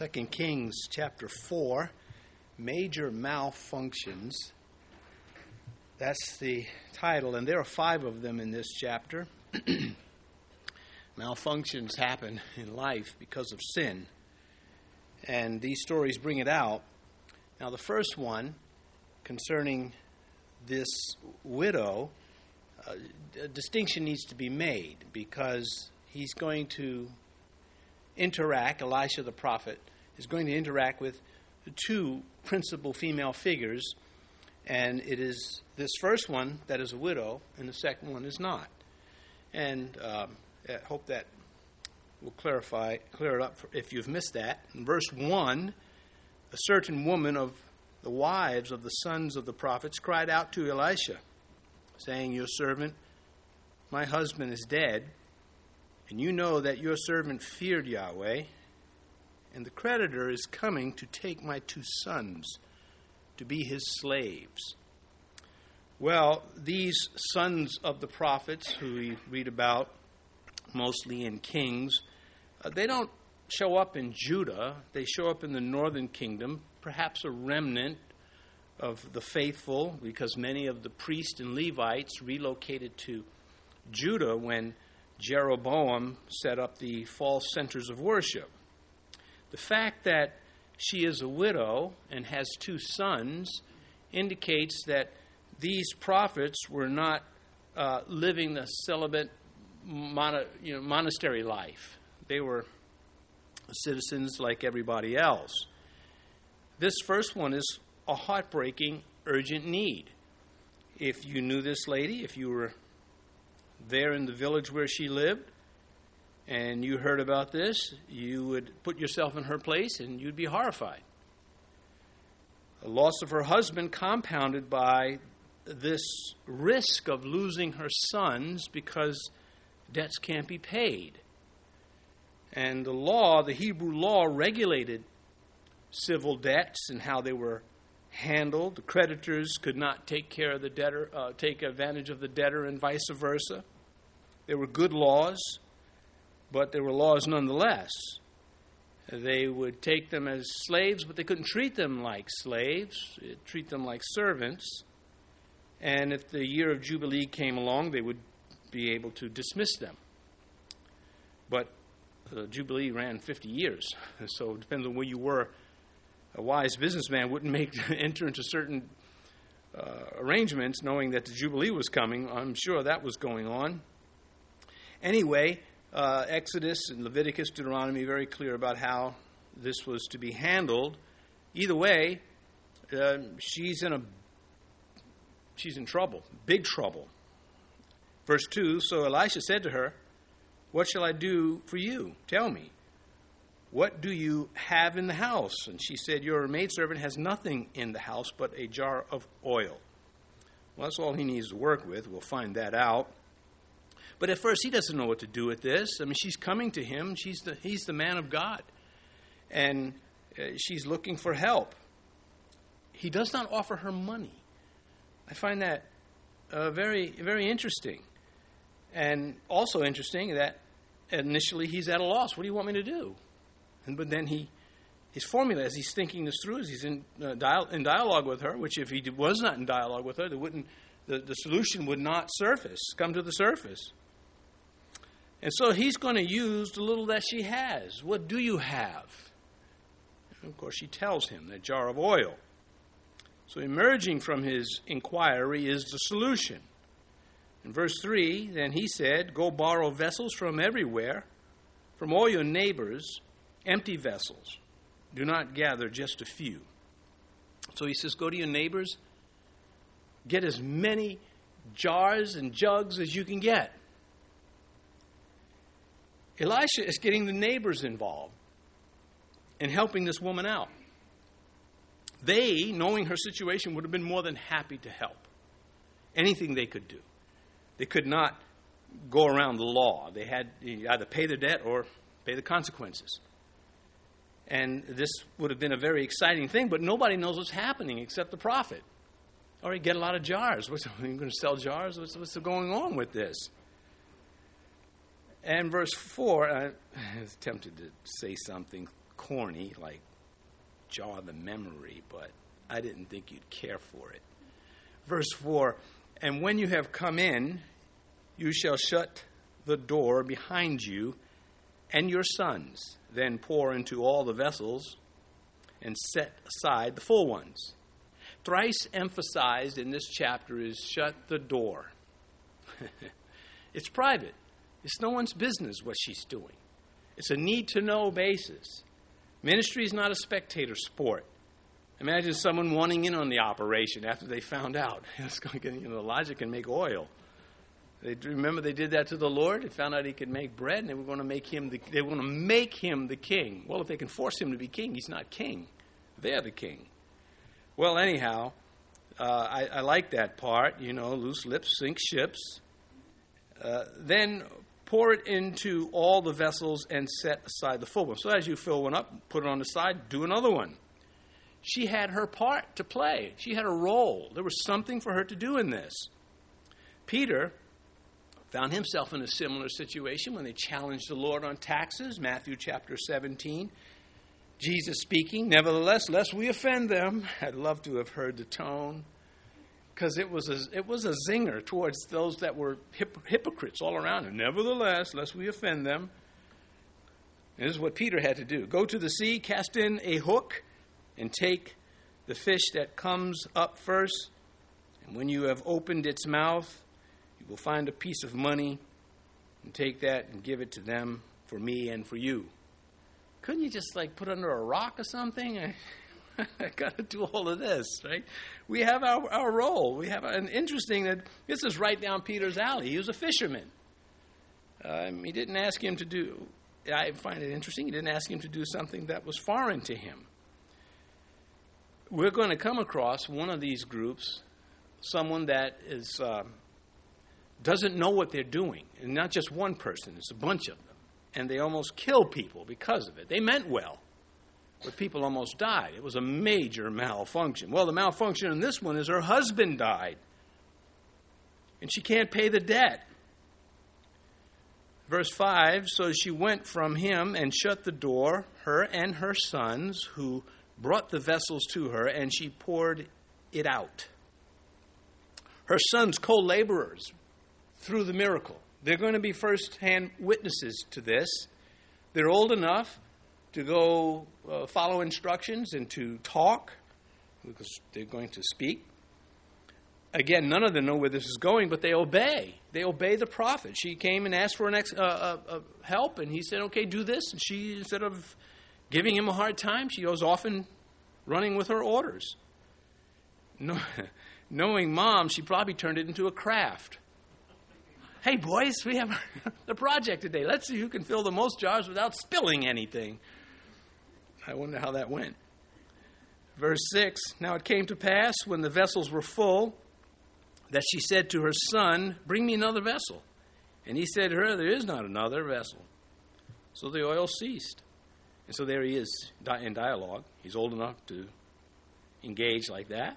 2 Kings chapter 4, Major Malfunctions. That's the title, and there are five of them in this chapter. Malfunctions happen in life because of sin, and these stories bring it out. Now, the first one concerning this widow, uh, a distinction needs to be made because he's going to interact, Elisha the prophet is going to interact with two principal female figures, and it is this first one that is a widow, and the second one is not. And um, I hope that will clarify, clear it up if you've missed that. In verse 1, a certain woman of the wives of the sons of the prophets cried out to Elisha, saying, Your servant, my husband, is dead and you know that your servant feared Yahweh, and the creditor is coming to take my two sons to be his slaves. Well, these sons of the prophets, who we read about mostly in Kings, uh, they don't show up in Judah. They show up in the northern kingdom, perhaps a remnant of the faithful, because many of the priests and Levites relocated to Judah when Jeroboam set up the false centers of worship. The fact that she is a widow and has two sons indicates that these prophets were not uh, living the celibate you know, monastery life. They were citizens like everybody else. This first one is a heartbreaking, urgent need. If you knew this lady, if you were there in the village where she lived, and you heard about this, you would put yourself in her place and you'd be horrified. The loss of her husband compounded by this risk of losing her sons because debts can't be paid. And the law, the Hebrew law, regulated civil debts and how they were handled. The creditors could not take care of the debtor, uh, take advantage of the debtor, and vice versa. There were good laws, but there were laws nonetheless. They would take them as slaves, but they couldn't treat them like slaves, treat them like servants. And if the year of Jubilee came along, they would be able to dismiss them. But the Jubilee ran 50 years, so it depends on where you were. A wise businessman wouldn't make enter into certain uh, arrangements knowing that the Jubilee was coming. I'm sure that was going on. Anyway, uh, Exodus and Leviticus, Deuteronomy, very clear about how this was to be handled. Either way, uh, she's in a she's in trouble, big trouble. Verse two. So Elisha said to her, "What shall I do for you? Tell me." What do you have in the house? And she said, Your maidservant has nothing in the house but a jar of oil. Well, that's all he needs to work with. We'll find that out. But at first, he doesn't know what to do with this. I mean, she's coming to him. She's the, he's the man of God. And uh, she's looking for help. He does not offer her money. I find that uh, very, very interesting. And also interesting that initially he's at a loss. What do you want me to do? And, but then he, his formula, as he's thinking this through, as he's in, uh, dial, in dialogue with her, which if he was not in dialogue with her, wouldn't, the, the solution would not surface, come to the surface. And so he's going to use the little that she has. What do you have? And of course, she tells him that jar of oil. So, emerging from his inquiry is the solution. In verse 3, then he said, Go borrow vessels from everywhere, from all your neighbors, empty vessels. Do not gather just a few. So he says, Go to your neighbors, get as many jars and jugs as you can get. Elisha is getting the neighbors involved and helping this woman out. They, knowing her situation, would have been more than happy to help. Anything they could do. They could not go around the law. They had either pay the debt or pay the consequences. And this would have been a very exciting thing, but nobody knows what's happening except the prophet. Or you get a lot of jars. What's, are you going to sell jars? What's, what's going on with this? And verse 4, I was tempted to say something corny, like jar the memory, but I didn't think you'd care for it. Verse 4 And when you have come in, you shall shut the door behind you and your sons, then pour into all the vessels and set aside the full ones. Thrice emphasized in this chapter is shut the door. it's private, it's no one's business what she's doing. It's a need to know basis. Ministry is not a spectator sport. Imagine someone wanting in on the operation after they found out. It's going to, get. you know, Elijah can make oil. They remember they did that to the Lord. They found out he could make bread, and they were going to make him the, they were going to make him the king. Well, if they can force him to be king, he's not king. They're the king. Well, anyhow, uh, I, I, like that part. You know, loose lips sink ships. Uh, then pour it into all the vessels and set aside the full one. So as you fill one up, put it on the side, do another one. She had her part to play. She had a role. There was something for her to do in this. Peter found himself in a similar situation when they challenged the Lord on taxes, Matthew chapter 17. Jesus speaking, nevertheless, lest we offend them. I'd love to have heard the tone because it was a, it was a zinger towards those that were hip, hypocrites all around him. Nevertheless, lest we offend them. This is what Peter had to do: go to the sea, cast in a hook, and take the fish that comes up first. And when you have opened its mouth, you will find a piece of money, and take that and give it to them for me and for you. Couldn't you just like put under a rock or something? I got to do all of this, right? We have our, our role. We have an interesting that this is right down Peter's alley. He was a fisherman. Um, he didn't ask him to do. I find it interesting. He didn't ask him to do something that was foreign to him. We're going to come across one of these groups, someone that is uh, doesn't know what they're doing, and not just one person. It's a bunch of them, and they almost kill people because of it. They meant well but people almost died. It was a major malfunction. Well, the malfunction in this one is her husband died, and she can't pay the debt. Verse 5 So she went from him and shut the door, her and her sons, who brought the vessels to her, and she poured it out. Her sons, co laborers, through the miracle. They're going to be first hand witnesses to this. They're old enough to go uh, follow instructions and to talk because they're going to speak. Again, none of them know where this is going, but they obey. They obey the prophet. She came and asked for an ex- uh, uh, uh, help, and he said, "Okay, do this." And she, instead of giving him a hard time, she goes off and running with her orders. No, knowing mom, she probably turned it into a craft. Hey, boys, we have a project today. Let's see who can fill the most jars without spilling anything. I wonder how that went. Verse 6 Now it came to pass when the vessels were full that she said to her son, Bring me another vessel. And he said to her, There is not another vessel. So the oil ceased. And so there he is in dialogue. He's old enough to engage like that.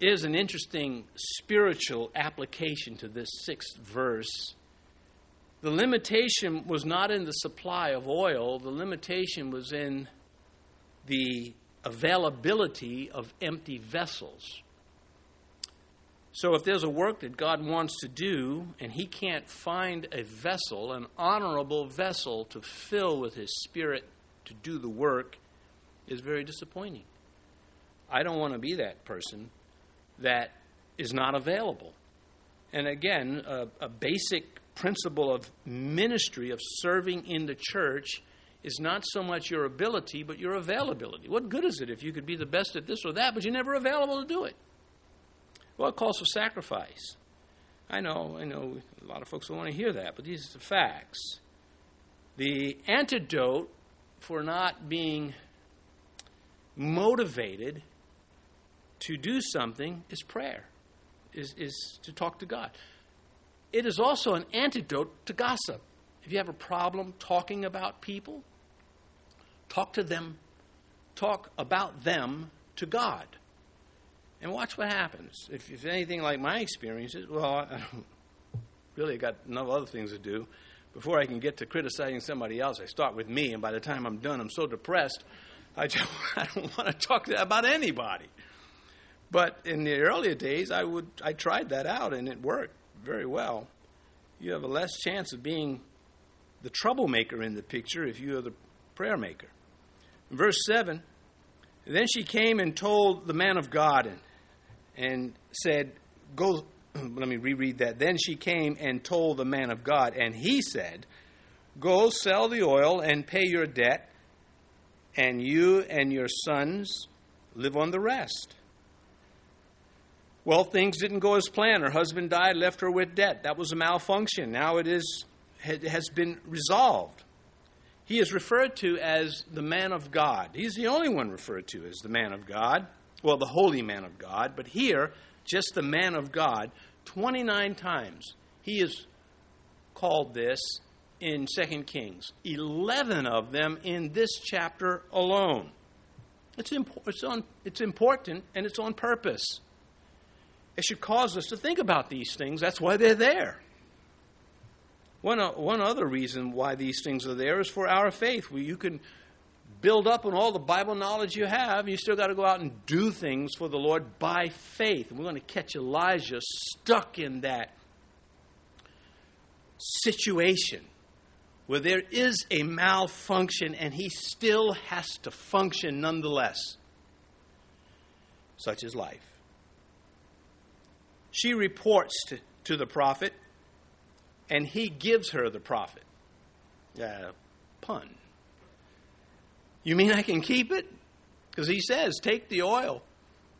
It is an interesting spiritual application to this sixth verse the limitation was not in the supply of oil, the limitation was in the availability of empty vessels. So, if there's a work that God wants to do and He can't find a vessel, an honorable vessel to fill with His Spirit to do the work, is very disappointing. I don't want to be that person that is not available. And again, a, a basic principle of ministry, of serving in the church, is not so much your ability, but your availability. What good is it if you could be the best at this or that, but you're never available to do it? Well, it calls for sacrifice. I know, I know a lot of folks don't want to hear that, but these are the facts. The antidote for not being motivated to do something is prayer, is, is to talk to God it is also an antidote to gossip. If you have a problem talking about people, talk to them, talk about them to God. And watch what happens. If, if anything like my experiences, well, I really got enough other things to do. before I can get to criticizing somebody else, I start with me, and by the time I'm done, I'm so depressed, I, just, I don't want to talk about anybody. But in the earlier days, I would I tried that out, and it worked very well. You have a less chance of being the troublemaker in the picture if you are the prayer maker. verse 7 Then she came and told the man of God and, and said, Go, let me reread that. Then she came and told the man of God, and he said, Go sell the oil and pay your debt, and you and your sons live on the rest. Well, things didn't go as planned. Her husband died, left her with debt. That was a malfunction. Now it is has been resolved. He is referred to as the man of God. He's the only one referred to as the man of God. Well, the holy man of God, but here, just the man of God, 29 times he is called this in 2 Kings. 11 of them in this chapter alone. It's, it's, on, it's important and it's on purpose. It should cause us to think about these things. That's why they're there. One, one other reason why these things are there is for our faith. you can build up on all the Bible knowledge you have, you still got to go out and do things for the Lord by faith. And we're going to catch Elijah stuck in that situation where there is a malfunction and he still has to function nonetheless. Such is life she reports to, to the prophet, and he gives her the prophet. Uh, pun. You mean I can keep it? Because he says, take the oil,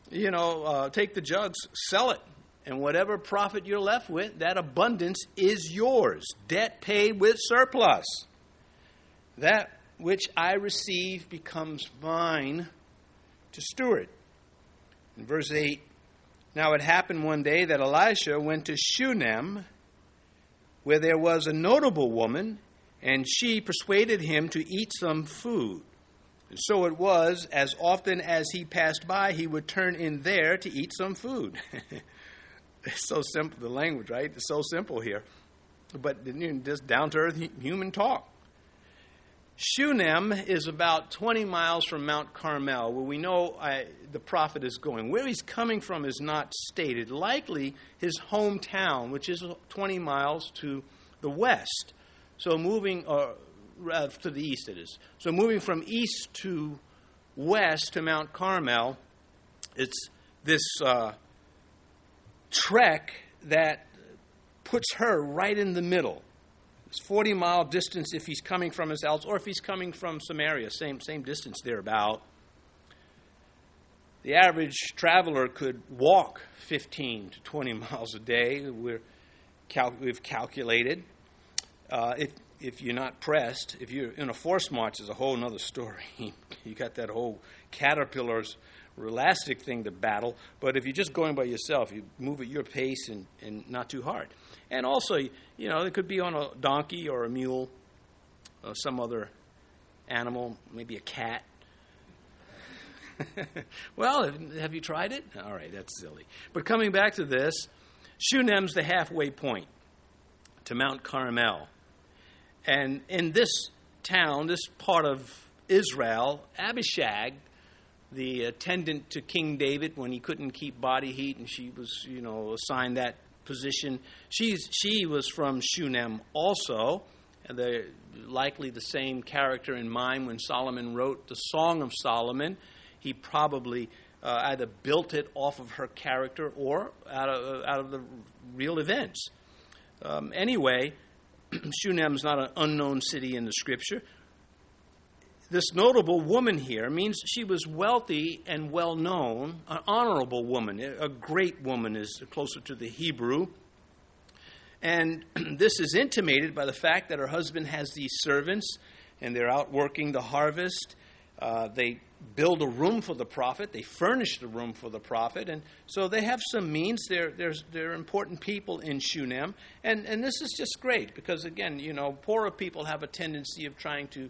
you know, uh, take the jugs, sell it, and whatever profit you're left with, that abundance is yours. Debt paid with surplus. That which I receive becomes mine to steward. In verse 8, now it happened one day that Elisha went to Shunem, where there was a notable woman, and she persuaded him to eat some food. So it was, as often as he passed by, he would turn in there to eat some food. it's so simple, the language, right? It's so simple here. But just down to earth human talk. Shunem is about 20 miles from Mount Carmel, where we know I, the prophet is going. Where he's coming from is not stated. Likely his hometown, which is 20 miles to the west. So moving, uh, to the east it is. So moving from east to west to Mount Carmel, it's this uh, trek that puts her right in the middle. It's 40 mile distance if he's coming from his house, or if he's coming from Samaria, same, same distance thereabout. The average traveler could walk 15 to 20 miles a day. We're cal- we've calculated. Uh, if, if you're not pressed, if you're in a force march, is a whole other story. you got that whole caterpillar's elastic thing to battle. But if you're just going by yourself, you move at your pace and, and not too hard. And also, you know, it could be on a donkey or a mule or some other animal, maybe a cat. well, have you tried it? All right, that's silly. But coming back to this, Shunem's the halfway point to Mount Carmel. And in this town, this part of Israel, Abishag, the attendant to King David when he couldn't keep body heat, and she was, you know, assigned that position. She's, she was from Shunem also. They're likely the same character in mind when Solomon wrote the Song of Solomon. He probably uh, either built it off of her character or out of, out of the real events. Um, anyway, Shunem is not an unknown city in the scripture. This notable woman here means she was wealthy and well known, an honorable woman. A great woman is closer to the Hebrew. And this is intimated by the fact that her husband has these servants and they're out working the harvest. Uh, they build a room for the prophet, they furnish the room for the prophet, and so they have some means. They're, they're, they're important people in Shunem. And, and this is just great because, again, you know, poorer people have a tendency of trying to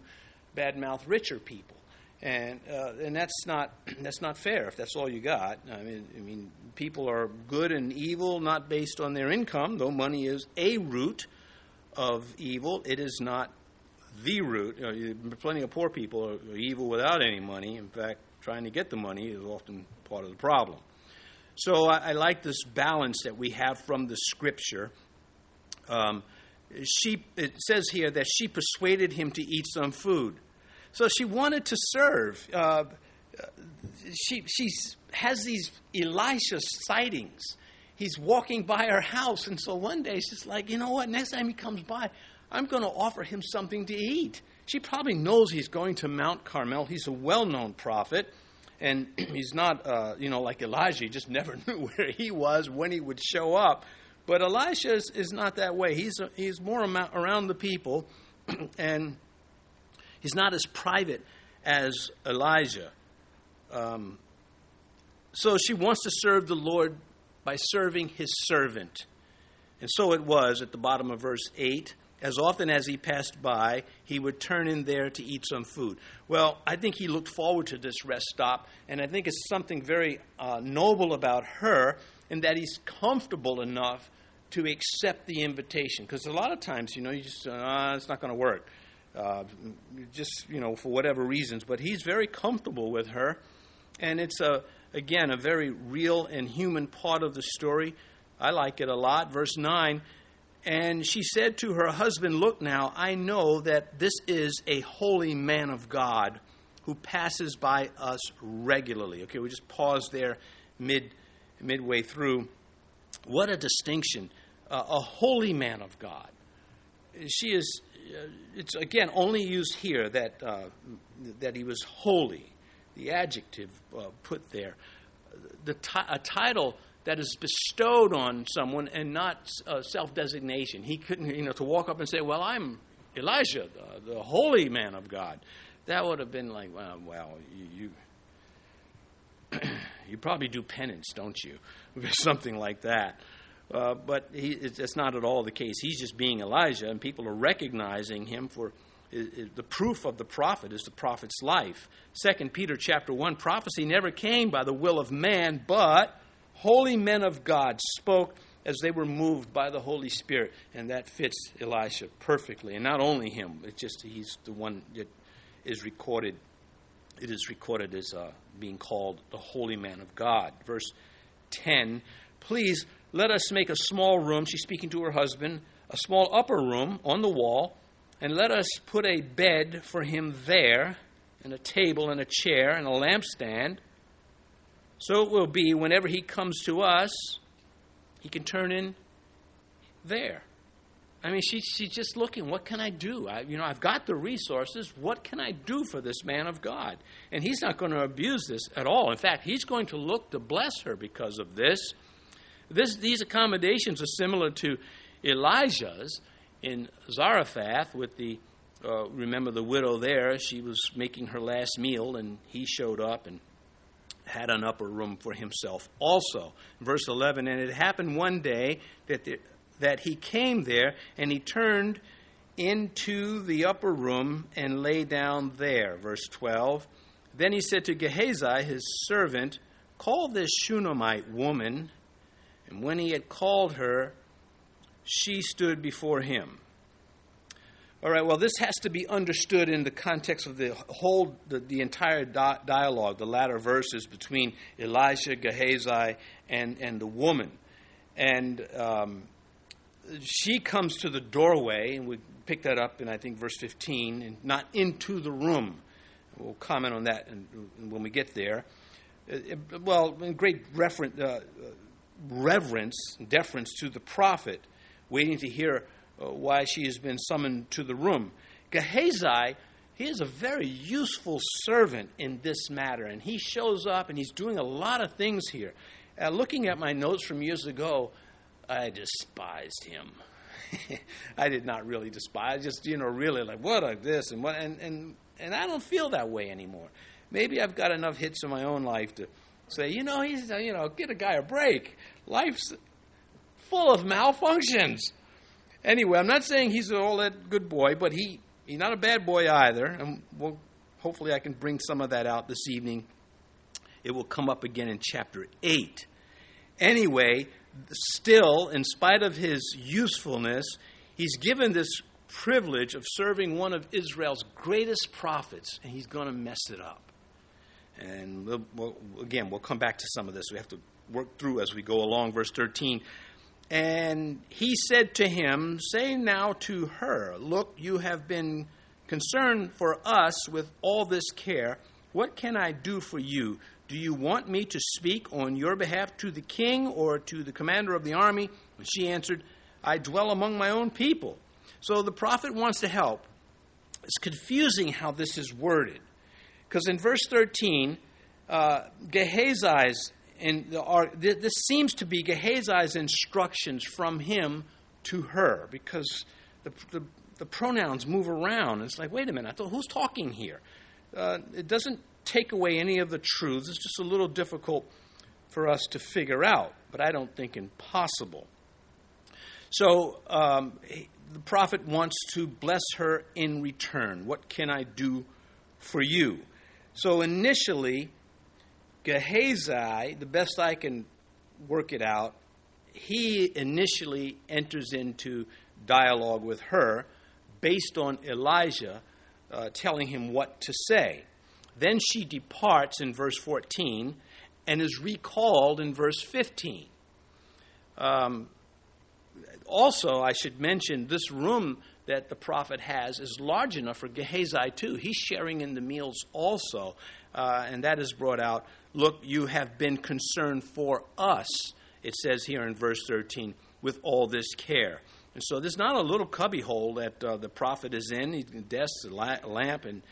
badmouth richer people. And, uh, and that's not that's not fair if that's all you got. I mean, I mean, people are good and evil not based on their income, though money is a root of evil. It is not the root. You know, plenty of poor people are evil without any money. In fact, trying to get the money is often part of the problem. So I, I like this balance that we have from the scripture. Um, she, it says here that she persuaded him to eat some food. So she wanted to serve. Uh, she she's, has these Elisha sightings. He's walking by her house, and so one day she's like, you know what? Next time he comes by, I'm going to offer him something to eat. She probably knows he's going to Mount Carmel. He's a well known prophet, and he's not, uh, you know, like Elijah. He just never knew where he was, when he would show up. But Elisha is, is not that way. He's, he's more around the people, and he's not as private as Elijah. Um, so she wants to serve the Lord by serving his servant. And so it was at the bottom of verse 8 as often as he passed by, he would turn in there to eat some food. Well, I think he looked forward to this rest stop, and I think it's something very uh, noble about her in that he's comfortable enough to accept the invitation. Because a lot of times, you know, you just, uh, it's not going to work. Uh, just, you know, for whatever reasons. But he's very comfortable with her, and it's, a, again, a very real and human part of the story. I like it a lot. Verse 9 and she said to her husband, Look now, I know that this is a holy man of God who passes by us regularly. Okay, we just pause there mid, midway through. What a distinction. Uh, a holy man of God. She is, uh, it's again only used here that, uh, that he was holy, the adjective uh, put there. The t- a title that is bestowed on someone and not uh, self designation. He couldn't, you know, to walk up and say, Well, I'm Elijah, the, the holy man of God. That would have been like, Well, well you. you, you probably do penance, don't you? Something like that. Uh, but he, it's not at all the case. He's just being Elijah, and people are recognizing him for the proof of the prophet is the prophet's life. Second Peter chapter one: prophecy never came by the will of man, but holy men of God spoke as they were moved by the Holy Spirit, and that fits Elisha perfectly. And not only him, it's just he's the one that is recorded. It is recorded as uh, being called the holy man of God. Verse 10 Please let us make a small room. She's speaking to her husband, a small upper room on the wall, and let us put a bed for him there, and a table and a chair and a lampstand. So it will be whenever he comes to us, he can turn in there. I mean, she, she's just looking, what can I do? I, you know, I've got the resources. What can I do for this man of God? And he's not going to abuse this at all. In fact, he's going to look to bless her because of this. this these accommodations are similar to Elijah's in Zarephath with the, uh, remember the widow there, she was making her last meal and he showed up and had an upper room for himself also. Verse 11, and it happened one day that, the, that he came there and he turned into the upper room and lay down there. Verse 12. Then he said to Gehazi, his servant, Call this Shunammite woman. And when he had called her, she stood before him. All right, well, this has to be understood in the context of the whole, the, the entire di- dialogue, the latter verses between Elisha, Gehazi, and, and the woman. And um, she comes to the doorway, and we pick that up in, I think, verse 15, and not into the room. We'll comment on that when we get there. Uh, well, in great reference, uh, reverence, deference to the prophet, waiting to hear uh, why she has been summoned to the room. Gehazi, he is a very useful servant in this matter, and he shows up and he's doing a lot of things here. Uh, looking at my notes from years ago, I despised him. I did not really despise, just you know, really like what like this and what, and and and I don't feel that way anymore. Maybe I've got enough hits in my own life to say, you know, he's uh, you know, get a guy a break. Life's full of malfunctions. Anyway, I'm not saying he's all that good boy, but he, he's not a bad boy either. And we'll, hopefully, I can bring some of that out this evening. It will come up again in chapter 8. Anyway, still, in spite of his usefulness, he's given this privilege of serving one of Israel's greatest prophets, and he's going to mess it up. And we'll, we'll, again, we'll come back to some of this. We have to work through as we go along. Verse 13. And he said to him, Say now to her, Look, you have been concerned for us with all this care. What can I do for you? Do you want me to speak on your behalf to the king or to the commander of the army? And she answered, I dwell among my own people. So the prophet wants to help. It's confusing how this is worded. Because in verse 13, uh, Gehazi's, in the, this seems to be Gehazi's instructions from him to her, because the, the, the pronouns move around. It's like, wait a minute, I thought, who's talking here? Uh, it doesn't take away any of the truths. It's just a little difficult for us to figure out, but I don't think impossible. So um, the prophet wants to bless her in return. What can I do for you? So initially, Gehazi, the best I can work it out, he initially enters into dialogue with her based on Elijah uh, telling him what to say. Then she departs in verse 14 and is recalled in verse 15. Um, also, I should mention this room that the prophet has is large enough for Gehazi too. He's sharing in the meals also, uh, and that is brought out. Look, you have been concerned for us, it says here in verse 13, with all this care. And so there's not a little cubbyhole that uh, the prophet is in. He's a desk, a lamp, and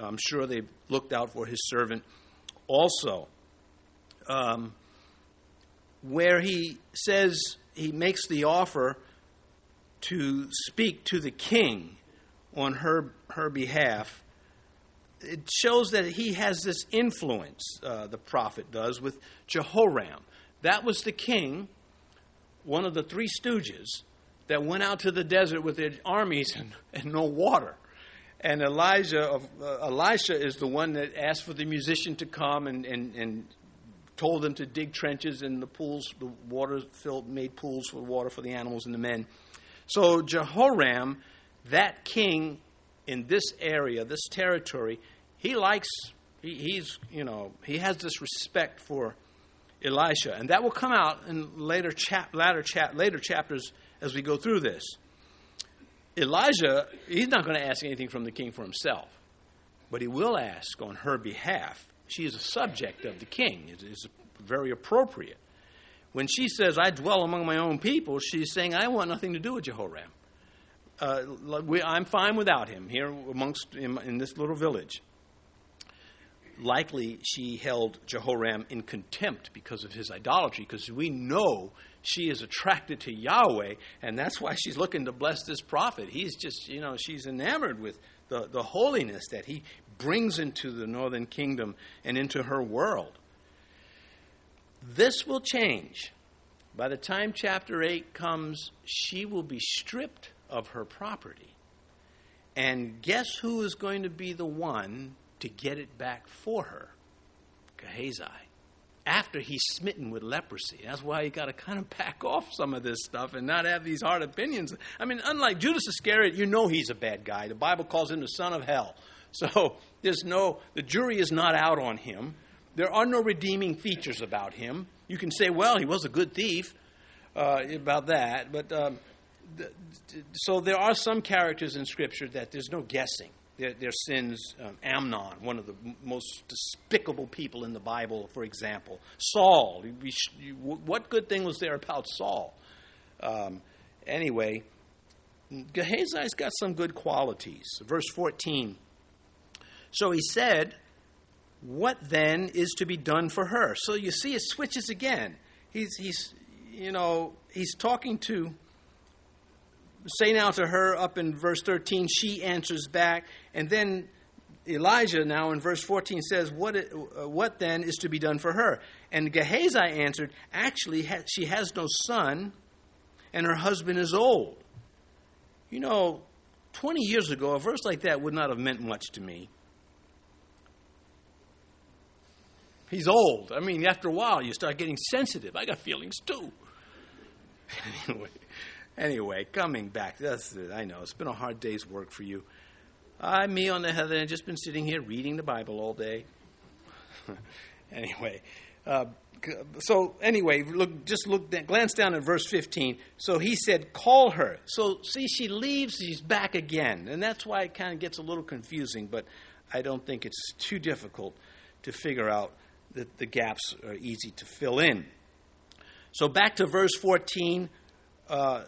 I'm sure they looked out for his servant also. Um, where he says, he makes the offer to speak to the king on her, her behalf, it shows that he has this influence, uh, the prophet does, with Jehoram. That was the king, one of the three stooges, that went out to the desert with their armies and, and no water. And Elijah of uh, Elisha is the one that asked for the musician to come and, and, and told them to dig trenches and the pools, the water filled, made pools for water for the animals and the men. So Jehoram, that king in this area, this territory, he likes, he, he's, you know, he has this respect for Elisha. And that will come out in later, chap, latter chap, later chapters as we go through this. Elijah, he's not going to ask anything from the king for himself, but he will ask on her behalf. She is a subject of the king. It is very appropriate. When she says, I dwell among my own people, she's saying, I want nothing to do with Jehoram. Uh, I'm fine without him here amongst in, in this little village. Likely, she held Jehoram in contempt because of his idolatry, because we know she is attracted to Yahweh, and that's why she's looking to bless this prophet. He's just, you know, she's enamored with the, the holiness that he brings into the northern kingdom and into her world. This will change. By the time chapter 8 comes, she will be stripped of her property. And guess who is going to be the one to get it back for her? Gehazi. After he's smitten with leprosy. That's why you got to kind of back off some of this stuff and not have these hard opinions. I mean, unlike Judas Iscariot, you know he's a bad guy. The Bible calls him the son of hell. So there's no, the jury is not out on him. There are no redeeming features about him. You can say, well, he was a good thief uh, about that, but um, so there are some characters in Scripture that there's no guessing. Their, their sins, um, Amnon, one of the most despicable people in the Bible, for example. Saul, what good thing was there about Saul? Um, anyway, Gehazi's got some good qualities. Verse 14. So he said, what then is to be done for her? So you see, it switches again. He's, he's you know, he's talking to, say now to her up in verse 13, she answers back, and then Elijah now in verse 14 says, What, uh, what then is to be done for her? And Gehazi answered, Actually, she has no son, and her husband is old. You know, 20 years ago, a verse like that would not have meant much to me. He's old. I mean, after a while, you start getting sensitive. I got feelings too. anyway, anyway, coming back. That's it. I know it's been a hard day's work for you. I, me on the other hand, just been sitting here reading the Bible all day. anyway, uh, so anyway, look, just look, glance down at verse 15. So he said, "Call her." So see, she leaves. She's back again, and that's why it kind of gets a little confusing. But I don't think it's too difficult to figure out that the gaps are easy to fill in. So back to verse 14. Uh,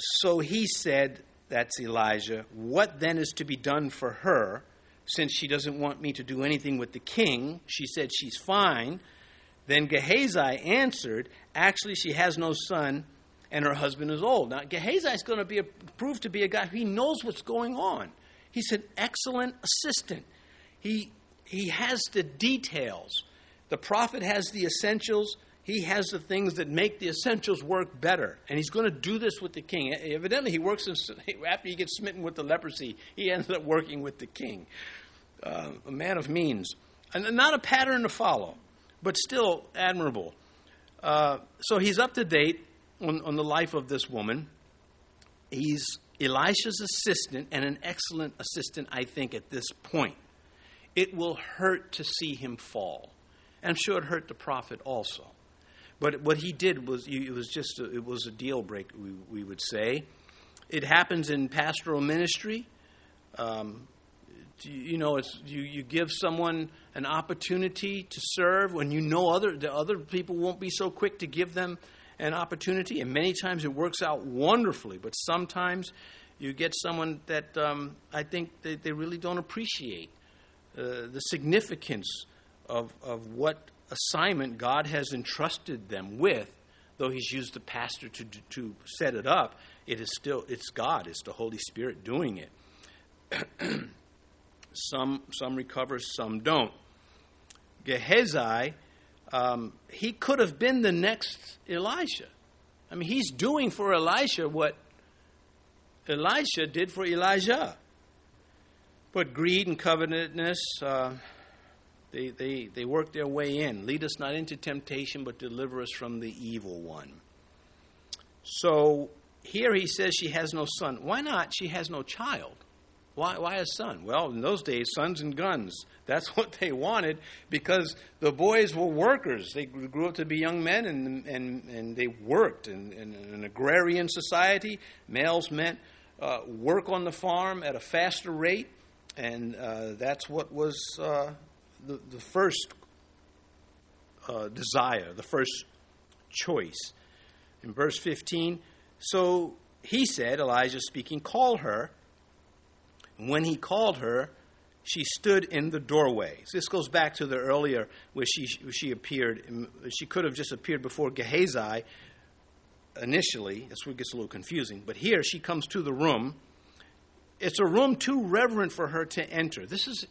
so he said, that's Elijah, what then is to be done for her? Since she doesn't want me to do anything with the king, she said she's fine. Then Gehazi answered, Actually, she has no son, and her husband is old. Now, Gehazi is going to be a, prove to be a guy he knows what's going on. He's an excellent assistant. He, he has the details. The prophet has the essentials. He has the things that make the essentials work better. And he's going to do this with the king. Evidently, he works in, after he gets smitten with the leprosy, he ends up working with the king. Uh, a man of means. And not a pattern to follow, but still admirable. Uh, so he's up to date on, on the life of this woman. He's Elisha's assistant and an excellent assistant, I think, at this point. It will hurt to see him fall. And I'm sure it hurt the prophet also. But what he did was it was just a, it was a deal break. We, we would say it happens in pastoral ministry. Um, you know, it's, you, you give someone an opportunity to serve when you know other the other people won't be so quick to give them an opportunity, and many times it works out wonderfully. But sometimes you get someone that um, I think they, they really don't appreciate uh, the significance of of what assignment God has entrusted them with, though He's used the pastor to, to set it up, it is still it's God, it's the Holy Spirit doing it. some some recover, some don't. Gehazi, um, he could have been the next Elisha. I mean, he's doing for Elisha what Elisha did for Elijah. But greed and covetousness, uh, they, they, they work their way in. Lead us not into temptation, but deliver us from the evil one. So here he says she has no son. Why not? She has no child. Why, why a son? Well, in those days, sons and guns. That's what they wanted because the boys were workers. They grew up to be young men and, and, and they worked. In, in an agrarian society, males meant uh, work on the farm at a faster rate, and uh, that's what was uh, the, the first uh, desire, the first choice. In verse 15, so he said, Elijah speaking, call her. When he called her, she stood in the doorway. So this goes back to the earlier where she, where she appeared. She could have just appeared before Gehazi initially. That's where it gets a little confusing. But here she comes to the room. It's a room too reverent for her to enter. This is,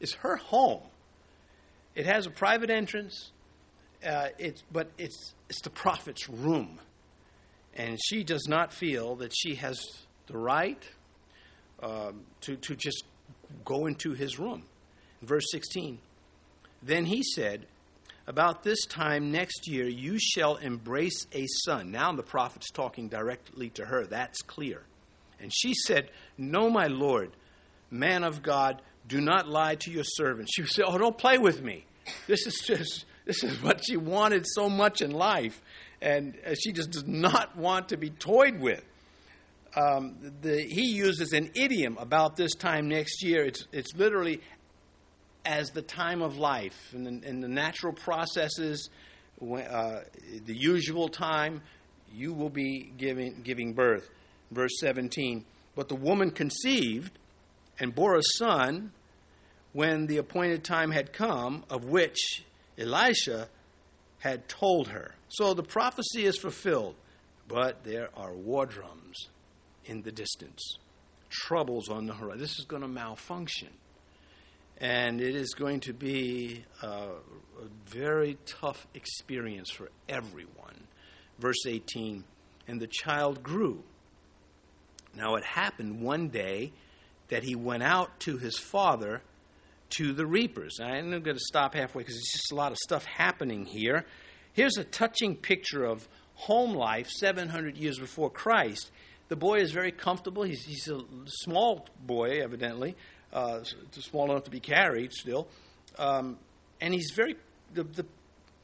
is her home. It has a private entrance, uh, it's, but it's, it's the prophet's room. And she does not feel that she has the right um, to, to just go into his room. Verse 16 Then he said, About this time next year you shall embrace a son. Now the prophet's talking directly to her. That's clear. And she said, No, my Lord, man of God, do not lie to your servant. She would say, Oh, don't play with me. This is just, this is what she wanted so much in life. And uh, she just does not want to be toyed with. Um, the, he uses an idiom about this time next year. It's, it's literally as the time of life and the, the natural processes, uh, the usual time, you will be giving, giving birth. Verse 17. But the woman conceived and bore a son when the appointed time had come, of which Elisha had told her. So the prophecy is fulfilled, but there are war drums in the distance, troubles on the horizon. This is going to malfunction. And it is going to be a, a very tough experience for everyone. Verse 18 And the child grew. Now it happened one day that he went out to his father to the reapers. I'm going to stop halfway because there's just a lot of stuff happening here. Here's a touching picture of home life 700 years before Christ. The boy is very comfortable. He's, he's a small boy, evidently, uh, small enough to be carried still. Um, and he's very, the, the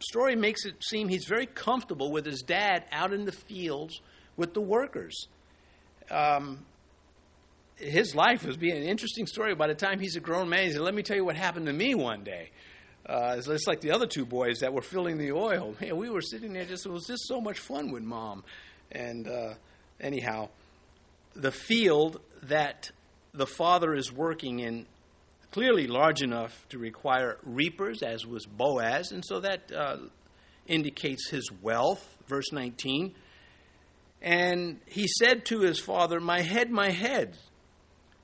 story makes it seem he's very comfortable with his dad out in the fields with the workers. Um, his life was being an interesting story. By the time he's a grown man, he said, Let me tell you what happened to me one day. Uh, it's just like the other two boys that were filling the oil. Man, we were sitting there, just it was just so much fun with mom. And uh, anyhow, the field that the father is working in clearly large enough to require reapers, as was Boaz, and so that uh, indicates his wealth. Verse 19. And he said to his father, My head, my head.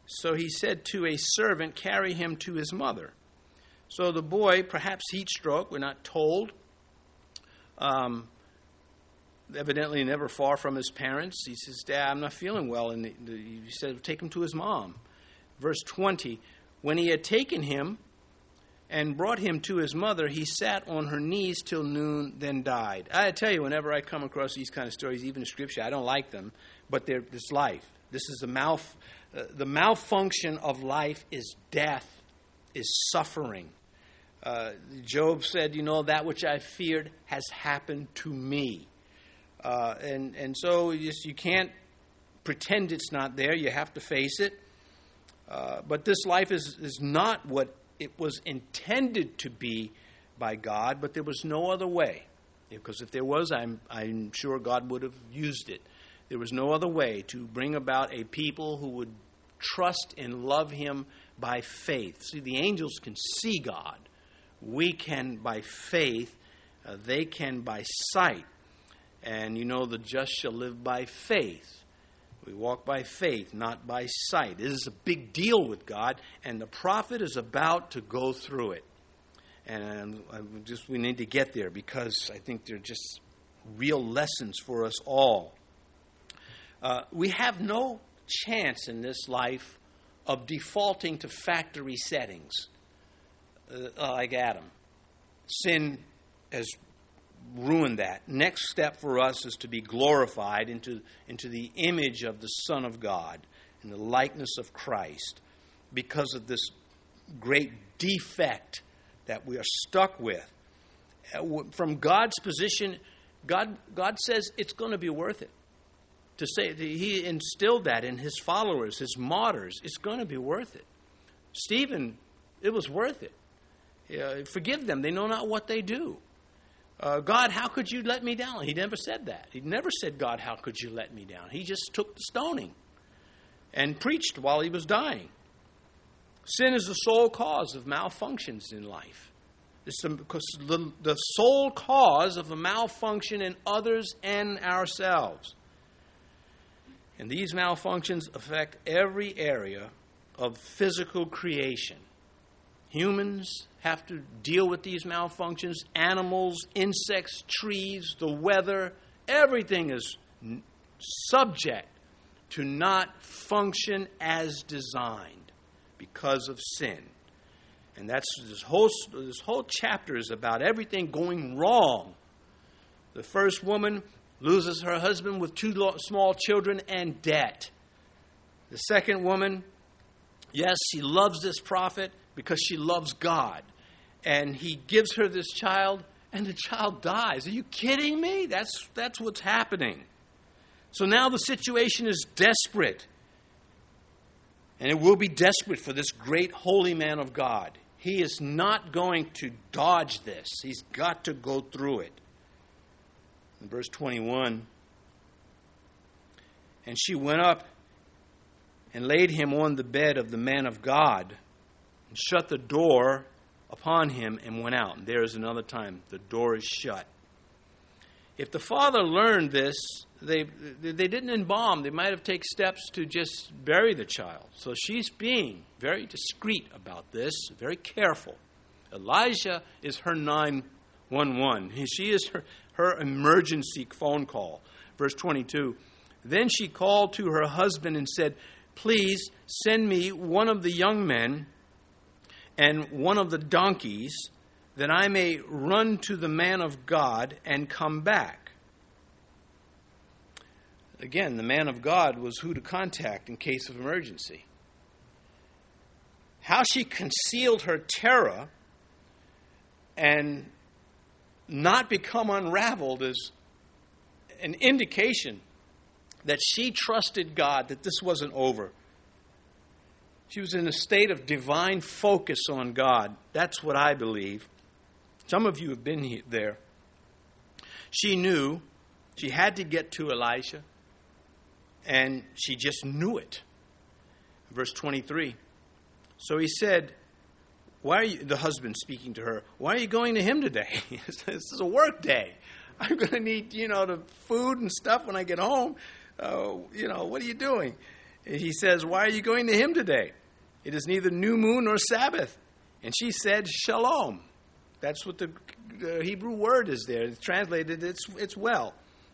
So he said to a servant, Carry him to his mother. So the boy, perhaps heat stroke, we're not told, um, evidently never far from his parents. He says, Dad, I'm not feeling well. And the, the, he said, Take him to his mom. Verse 20 When he had taken him and brought him to his mother, he sat on her knees till noon, then died. I tell you, whenever I come across these kind of stories, even in Scripture, I don't like them, but they're, this life. This is the mouth. Uh, the malfunction of life is death, is suffering. Uh, Job said, You know, that which I feared has happened to me. Uh, and, and so you, just, you can't pretend it's not there. You have to face it. Uh, but this life is, is not what it was intended to be by God, but there was no other way. Because if there was, I'm, I'm sure God would have used it. There was no other way to bring about a people who would trust and love Him by faith. See, the angels can see God. We can by faith, uh, they can by sight. And you know, the just shall live by faith. We walk by faith, not by sight. This is a big deal with God, and the prophet is about to go through it. And just we need to get there because I think they're just real lessons for us all. Uh, we have no chance in this life of defaulting to factory settings uh, like Adam. Sin has ruined that. Next step for us is to be glorified into, into the image of the Son of God in the likeness of Christ because of this great defect that we are stuck with. Uh, from God's position, God, God says it's going to be worth it. To say he instilled that in his followers, his martyrs, it's going to be worth it. Stephen, it was worth it. Uh, forgive them; they know not what they do uh, God, how could you let me down? He never said that. He never said, God, how could you let me down? He just took the stoning and preached while he was dying. Sin is the sole cause of malfunctions in life. It's the, the sole cause of a malfunction in others and ourselves. And these malfunctions affect every area of physical creation. Humans have to deal with these malfunctions. Animals, insects, trees, the weather, everything is subject to not function as designed because of sin. And that's this whole, this whole chapter is about everything going wrong. The first woman loses her husband with two small children and debt. The second woman, yes, she loves this prophet, because she loves God. And he gives her this child, and the child dies. Are you kidding me? That's, that's what's happening. So now the situation is desperate. And it will be desperate for this great holy man of God. He is not going to dodge this, he's got to go through it. In verse 21, and she went up and laid him on the bed of the man of God and shut the door upon him and went out. And there is another time the door is shut. If the father learned this, they, they didn't embalm. They might have taken steps to just bury the child. So she's being very discreet about this, very careful. Elijah is her 911. She is her, her emergency phone call. Verse 22 Then she called to her husband and said, Please send me one of the young men and one of the donkeys, that I may run to the man of God and come back. again, the man of God was who to contact in case of emergency. How she concealed her terror and not become unraveled is an indication that she trusted God that this wasn't over. She was in a state of divine focus on God. That's what I believe. Some of you have been there. She knew she had to get to Elisha, and she just knew it. Verse 23. So he said, Why are you, the husband speaking to her, why are you going to him today? this is a work day. I'm going to need, you know, the food and stuff when I get home. Uh, you know, what are you doing? And he says, Why are you going to him today? It is neither new moon nor Sabbath. And she said, Shalom. That's what the uh, Hebrew word is there. It's translated, it's, it's well.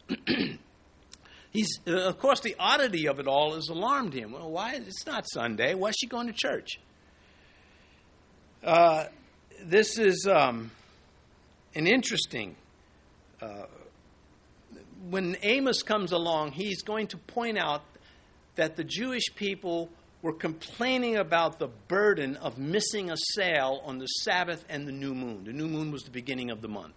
He's, uh, of course, the oddity of it all has alarmed him. Well, why? It's not Sunday. Why is she going to church? Uh, this is um, an interesting. Uh, when Amos comes along, he's going to point out that the Jewish people were complaining about the burden of missing a sale on the Sabbath and the new moon. The new moon was the beginning of the month.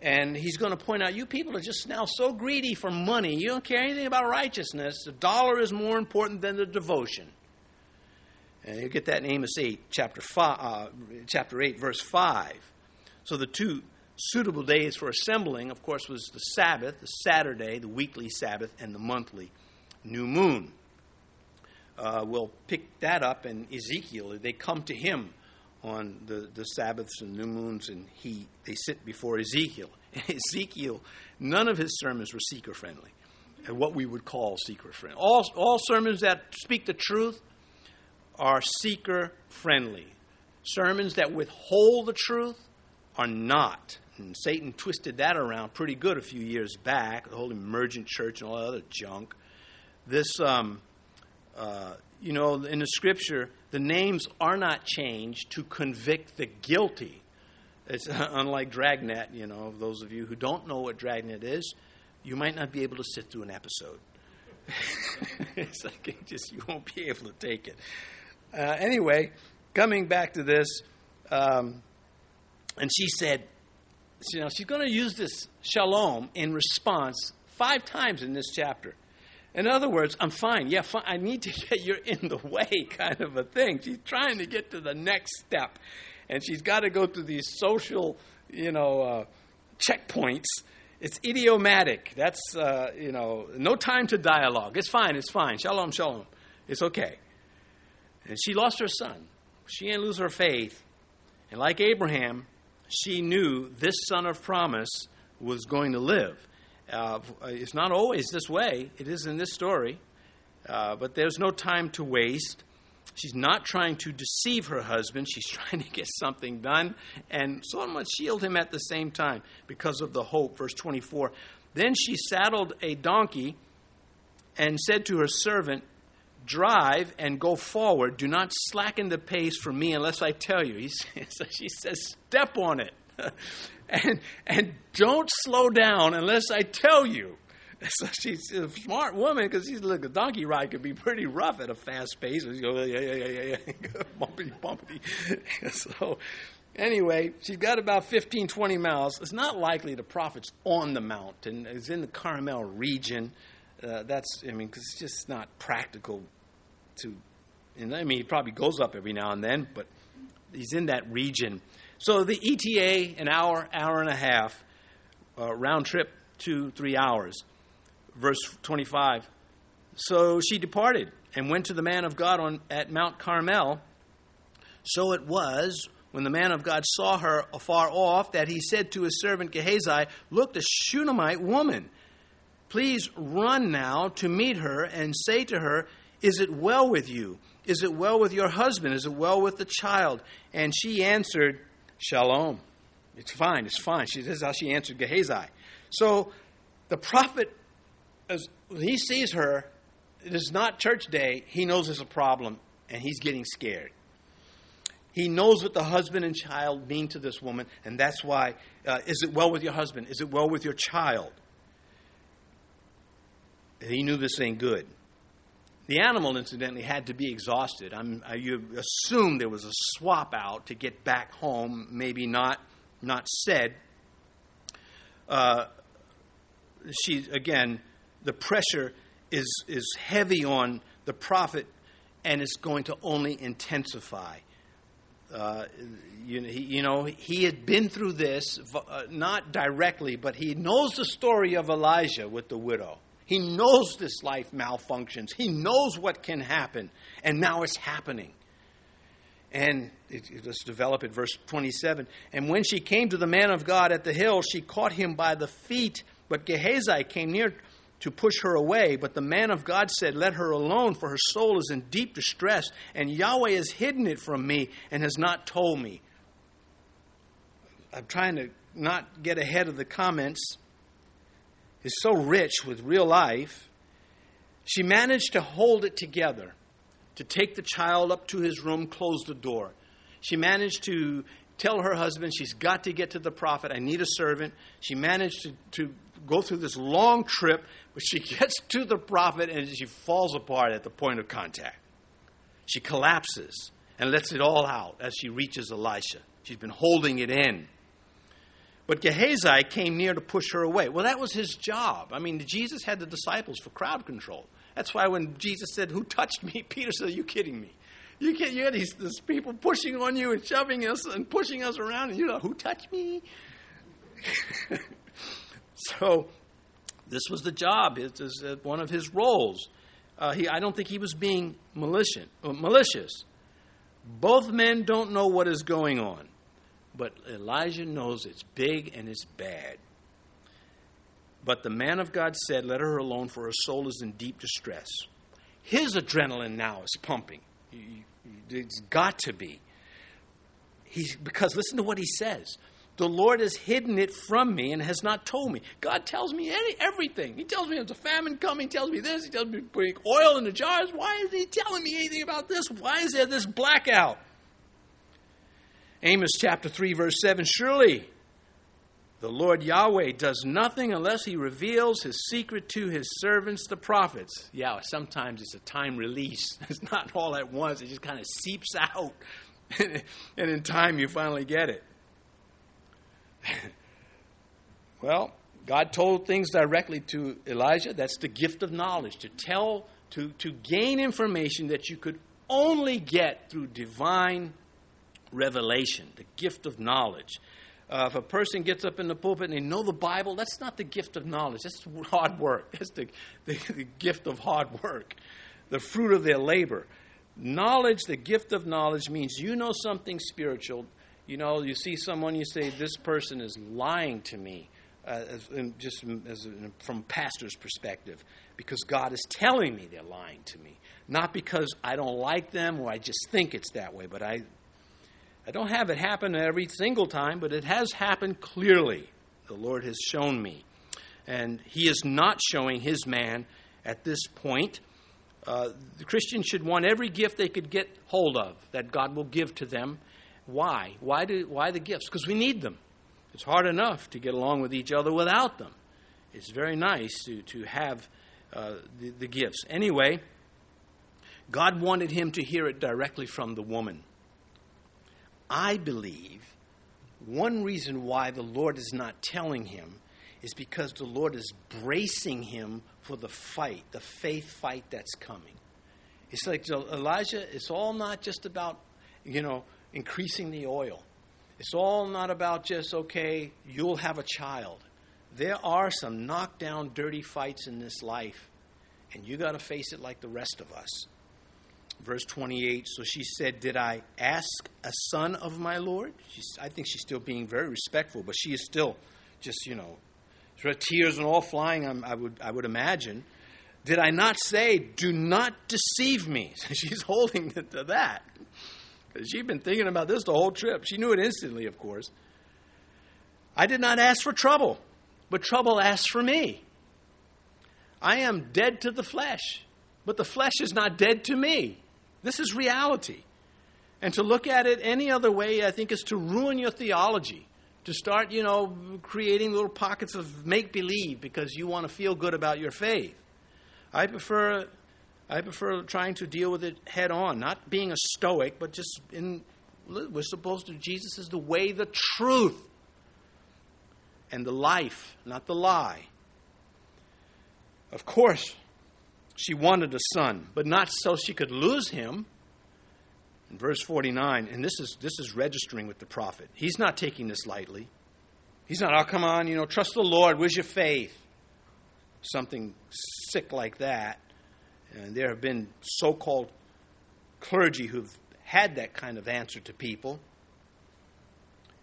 And he's going to point out, you people are just now so greedy for money. You don't care anything about righteousness. The dollar is more important than the devotion. And you get that in Amos 8, chapter, five, uh, chapter 8, verse 5. So the two suitable days for assembling, of course, was the Sabbath, the Saturday, the weekly Sabbath, and the monthly new moon uh, will pick that up in Ezekiel. They come to him on the, the Sabbaths and new moons, and he they sit before Ezekiel. Ezekiel, none of his sermons were seeker friendly, and what we would call seeker friendly. All, all sermons that speak the truth are seeker friendly. Sermons that withhold the truth are not. And Satan twisted that around pretty good a few years back, the whole emergent church and all that other junk. This um, uh, you know, in the scripture, the names are not changed to convict the guilty. It's unlike Dragnet, you know, those of you who don't know what Dragnet is, you might not be able to sit through an episode. it's like just you won't be able to take it. Uh, anyway, coming back to this, um, and she said, you know, she's going to use this shalom in response five times in this chapter. In other words, I'm fine. Yeah, fine. I need to get you're in the way, kind of a thing. She's trying to get to the next step, and she's got to go through these social, you know, uh, checkpoints. It's idiomatic. That's uh, you know, no time to dialogue. It's fine. It's fine. Shalom, shalom. It's okay. And she lost her son. She didn't lose her faith, and like Abraham, she knew this son of promise was going to live. Uh, it's not always this way. It is in this story. Uh, but there's no time to waste. She's not trying to deceive her husband. She's trying to get something done and somewhat shield him at the same time because of the hope. Verse 24. Then she saddled a donkey and said to her servant, Drive and go forward. Do not slacken the pace for me unless I tell you. He says, she says, Step on it. and and don't slow down unless I tell you. So she's a smart woman because she's look a donkey ride could be pretty rough at a fast pace. You go yeah yeah yeah yeah yeah bumpity bumpity. so anyway, she's got about 15, 20 miles. It's not likely the prophet's on the mountain. It's in the Carmel region. Uh, that's I mean because it's just not practical to. And I mean he probably goes up every now and then, but he's in that region. So the ETA, an hour, hour and a half, uh, round trip, two, three hours. Verse 25. So she departed and went to the man of God on, at Mount Carmel. So it was when the man of God saw her afar off that he said to his servant Gehazi, Look, the Shunammite woman. Please run now to meet her and say to her, Is it well with you? Is it well with your husband? Is it well with the child? And she answered, Shalom. It's fine, it's fine. She, this is how she answered Gehazi. So the prophet, as he sees her, it is not church day. He knows there's a problem, and he's getting scared. He knows what the husband and child mean to this woman, and that's why, uh, is it well with your husband? Is it well with your child? he knew this ain't good. The animal, incidentally, had to be exhausted. I, you assume there was a swap out to get back home, maybe not, not said. Uh, she, again, the pressure is, is heavy on the prophet and it's going to only intensify. Uh, you, he, you, know, he had been through this, uh, not directly, but he knows the story of Elijah with the widow. He knows this life malfunctions. He knows what can happen. And now it's happening. And it, it, let's develop it, verse 27. And when she came to the man of God at the hill, she caught him by the feet. But Gehazi came near to push her away. But the man of God said, Let her alone, for her soul is in deep distress, and Yahweh has hidden it from me and has not told me. I'm trying to not get ahead of the comments is so rich with real life, she managed to hold it together, to take the child up to his room, close the door. She managed to tell her husband she's got to get to the prophet. I need a servant. She managed to, to go through this long trip, but she gets to the prophet and she falls apart at the point of contact. She collapses and lets it all out as she reaches Elisha. She's been holding it in. But Gehazi came near to push her away. Well, that was his job. I mean, Jesus had the disciples for crowd control. That's why when Jesus said, Who touched me? Peter said, Are you kidding me? You get you these, these people pushing on you and shoving us and pushing us around, and you know, who touched me? so, this was the job. It was uh, one of his roles. Uh, he, I don't think he was being malicious. Uh, malicious. Both men don't know what is going on. But Elijah knows it's big and it's bad. But the man of God said, Let her alone, for her soul is in deep distress. His adrenaline now is pumping. It's got to be. He's, because listen to what he says. The Lord has hidden it from me and has not told me. God tells me any, everything. He tells me there's a famine coming. He tells me this. He tells me putting oil in the jars. Why is he telling me anything about this? Why is there this blackout? Amos chapter 3, verse 7 Surely the Lord Yahweh does nothing unless he reveals his secret to his servants, the prophets. Yeah, sometimes it's a time release. It's not all at once, it just kind of seeps out. and in time, you finally get it. well, God told things directly to Elijah. That's the gift of knowledge to tell, to, to gain information that you could only get through divine revelation, the gift of knowledge. Uh, if a person gets up in the pulpit and they know the Bible, that's not the gift of knowledge. That's hard work. That's the, the, the gift of hard work, the fruit of their labor. Knowledge, the gift of knowledge, means you know something spiritual. You know, you see someone, you say, This person is lying to me, uh, as, just as, from pastor's perspective, because God is telling me they're lying to me. Not because I don't like them or I just think it's that way, but I, I don't have it happen every single time, but it has happened clearly. The Lord has shown me. And He is not showing His man at this point. Uh, the Christians should want every gift they could get hold of that God will give to them. Why? Why, do, why the gifts? Because we need them. It's hard enough to get along with each other without them. It's very nice to, to have uh, the, the gifts. Anyway, God wanted him to hear it directly from the woman. I believe one reason why the Lord is not telling him is because the Lord is bracing him for the fight, the faith fight that's coming. It's like Elijah, it's all not just about, you know, increasing the oil. It's all not about just, okay, you'll have a child. There are some knockdown, dirty fights in this life, and you got to face it like the rest of us. Verse 28 So she said, Did I ask a son of my Lord? She's, I think she's still being very respectful, but she is still just, you know, her tears and all flying, I would, I would imagine. Did I not say, Do not deceive me? she's holding to that. She'd been thinking about this the whole trip. She knew it instantly, of course. I did not ask for trouble, but trouble asked for me. I am dead to the flesh, but the flesh is not dead to me. This is reality. And to look at it any other way, I think, is to ruin your theology. To start, you know, creating little pockets of make believe because you want to feel good about your faith. I prefer I prefer trying to deal with it head on, not being a stoic, but just in we're supposed to Jesus is the way, the truth, and the life, not the lie. Of course, she wanted a son, but not so she could lose him. In verse 49, and this is this is registering with the prophet. He's not taking this lightly. He's not, oh come on, you know, trust the Lord, where's your faith? Something sick like that. And there have been so called clergy who've had that kind of answer to people.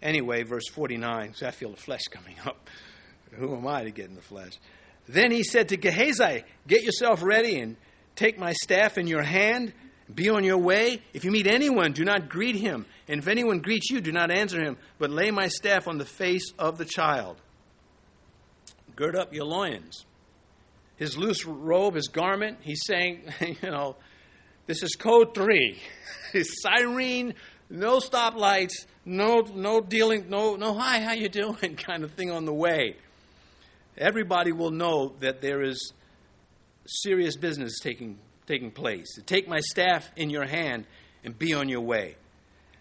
Anyway, verse 49, so I feel the flesh coming up. Who am I to get in the flesh? Then he said to Gehazi, Get yourself ready and take my staff in your hand. Be on your way. If you meet anyone, do not greet him. And if anyone greets you, do not answer him, but lay my staff on the face of the child. Gird up your loins his loose robe, his garment. He's saying, you know, this is code three. His siren, no stoplights, no no dealing, no no hi, how you doing kind of thing on the way. Everybody will know that there is serious business taking taking place. Take my staff in your hand and be on your way.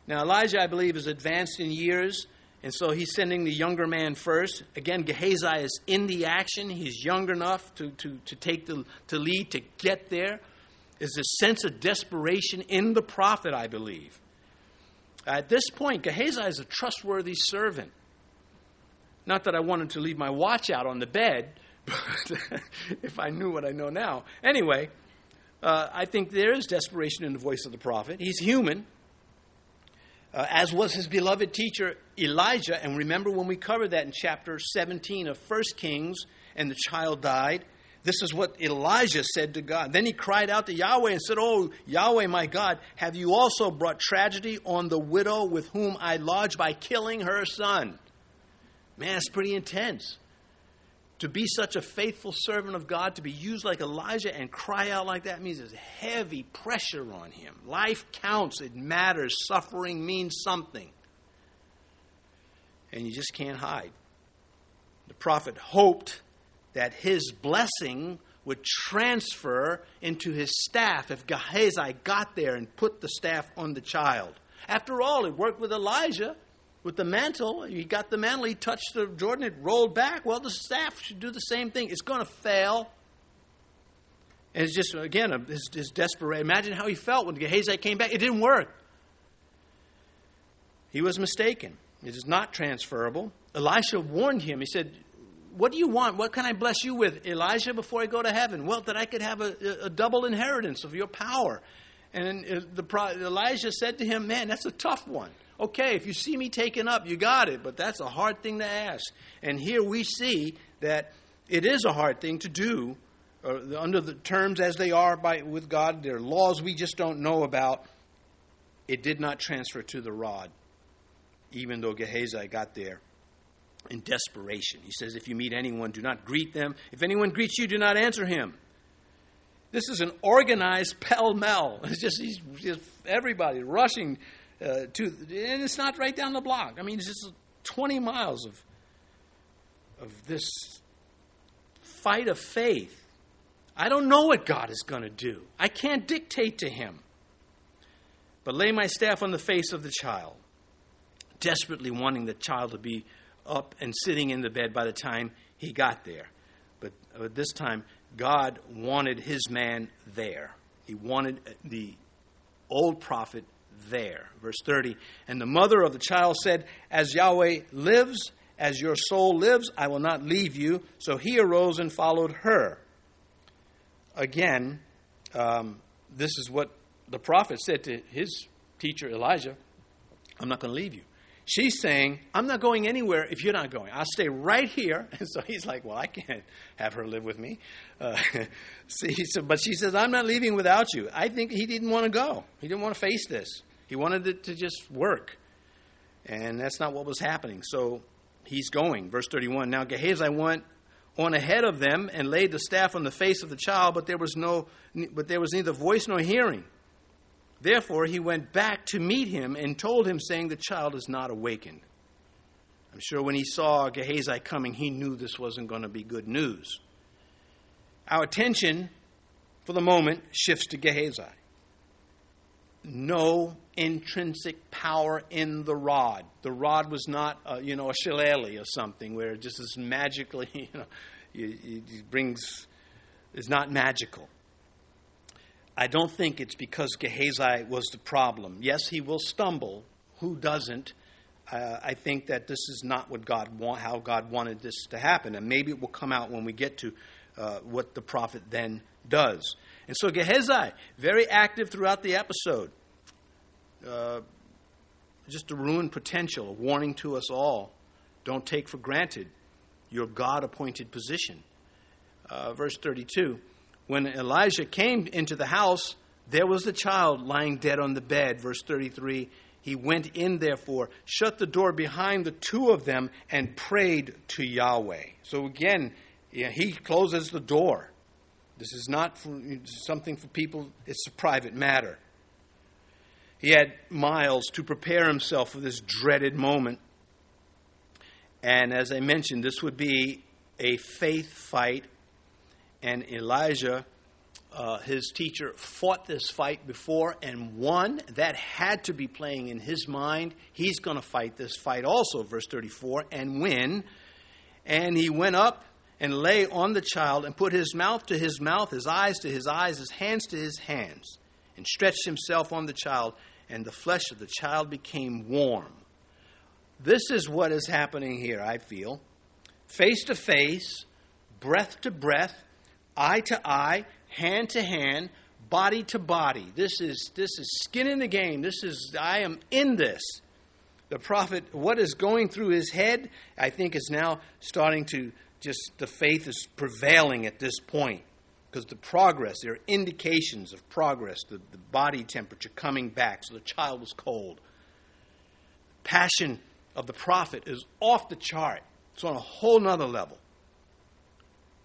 Now Elijah, I believe, is advanced in years. And so he's sending the younger man first. Again, Gehazi is in the action. He's young enough to, to, to take the to lead, to get there. There's a sense of desperation in the prophet, I believe. At this point, Gehazi is a trustworthy servant. Not that I wanted to leave my watch out on the bed, but if I knew what I know now. Anyway, uh, I think there is desperation in the voice of the prophet. He's human uh, as was his beloved teacher Elijah. And remember when we covered that in chapter 17 of 1 Kings, and the child died? This is what Elijah said to God. Then he cried out to Yahweh and said, Oh, Yahweh, my God, have you also brought tragedy on the widow with whom I lodged by killing her son? Man, it's pretty intense to be such a faithful servant of God, to be used like Elijah and cry out like that means there's heavy pressure on him. Life counts, it matters. Suffering means something. And you just can't hide. The prophet hoped that his blessing would transfer into his staff if Gehazi got there and put the staff on the child. After all, it worked with Elijah with the mantle. He got the mantle, he touched the Jordan, it rolled back. Well, the staff should do the same thing. It's going to fail. And it's just, again, his, his. Imagine how he felt when Gehazi came back. It didn't work. He was mistaken. It is not transferable. Elisha warned him. He said, What do you want? What can I bless you with, Elijah, before I go to heaven? Well, that I could have a, a double inheritance of your power. And uh, the, Elijah said to him, Man, that's a tough one. Okay, if you see me taken up, you got it, but that's a hard thing to ask. And here we see that it is a hard thing to do uh, under the terms as they are by, with God. There are laws we just don't know about. It did not transfer to the rod, even though Gehazi got there in desperation. He says, If you meet anyone, do not greet them. If anyone greets you, do not answer him. This is an organized pell mell. It's just, he's, just everybody rushing uh, to, and it's not right down the block. I mean, it's just 20 miles of of this fight of faith. I don't know what God is going to do. I can't dictate to him. But lay my staff on the face of the child, desperately wanting the child to be up and sitting in the bed by the time he got there. But, but this time, God wanted his man there. He wanted the old prophet there. Verse 30 And the mother of the child said, As Yahweh lives, as your soul lives, I will not leave you. So he arose and followed her. Again, um, this is what the prophet said to his teacher Elijah I'm not going to leave you. She's saying, I'm not going anywhere if you're not going. I'll stay right here. And so he's like, Well, I can't have her live with me. Uh, see, so, but she says, I'm not leaving without you. I think he didn't want to go. He didn't want to face this. He wanted it to just work. And that's not what was happening. So he's going. Verse 31 Now Gehazi went on ahead of them and laid the staff on the face of the child, but there was, no, but there was neither voice nor hearing. Therefore, he went back to meet him and told him, saying, The child is not awakened. I'm sure when he saw Gehazi coming, he knew this wasn't going to be good news. Our attention for the moment, shifts to Gehazi. No intrinsic power in the rod. The rod was not, uh, you know, a shillelagh or something where it just is magically, you know, it brings, is not magical. I don't think it's because Gehazi was the problem. Yes, he will stumble. Who doesn't? Uh, I think that this is not what God want, how God wanted this to happen, and maybe it will come out when we get to uh, what the prophet then does. And so Gehazi, very active throughout the episode, uh, just a ruined potential, a warning to us all. Don't take for granted your God appointed position. Uh, verse 32 When Elijah came into the house, there was the child lying dead on the bed. Verse 33 He went in, therefore, shut the door behind the two of them, and prayed to Yahweh. So again, yeah, he closes the door. This is not for, something for people, it's a private matter. He had miles to prepare himself for this dreaded moment. And as I mentioned, this would be a faith fight. And Elijah, uh, his teacher, fought this fight before and won. That had to be playing in his mind. He's going to fight this fight also, verse 34, and win. And he went up and lay on the child and put his mouth to his mouth, his eyes to his eyes, his hands to his hands, and stretched himself on the child, and the flesh of the child became warm. This is what is happening here, I feel. Face to face, breath to breath, eye to eye, hand to hand, body to body. This is this is skin in the game. This is I am in this. The prophet, what is going through his head, I think is now starting to just the faith is prevailing at this point because the progress, there are indications of progress, the, the body temperature coming back, so the child was cold. Passion of the prophet is off the chart. It's on a whole nother level.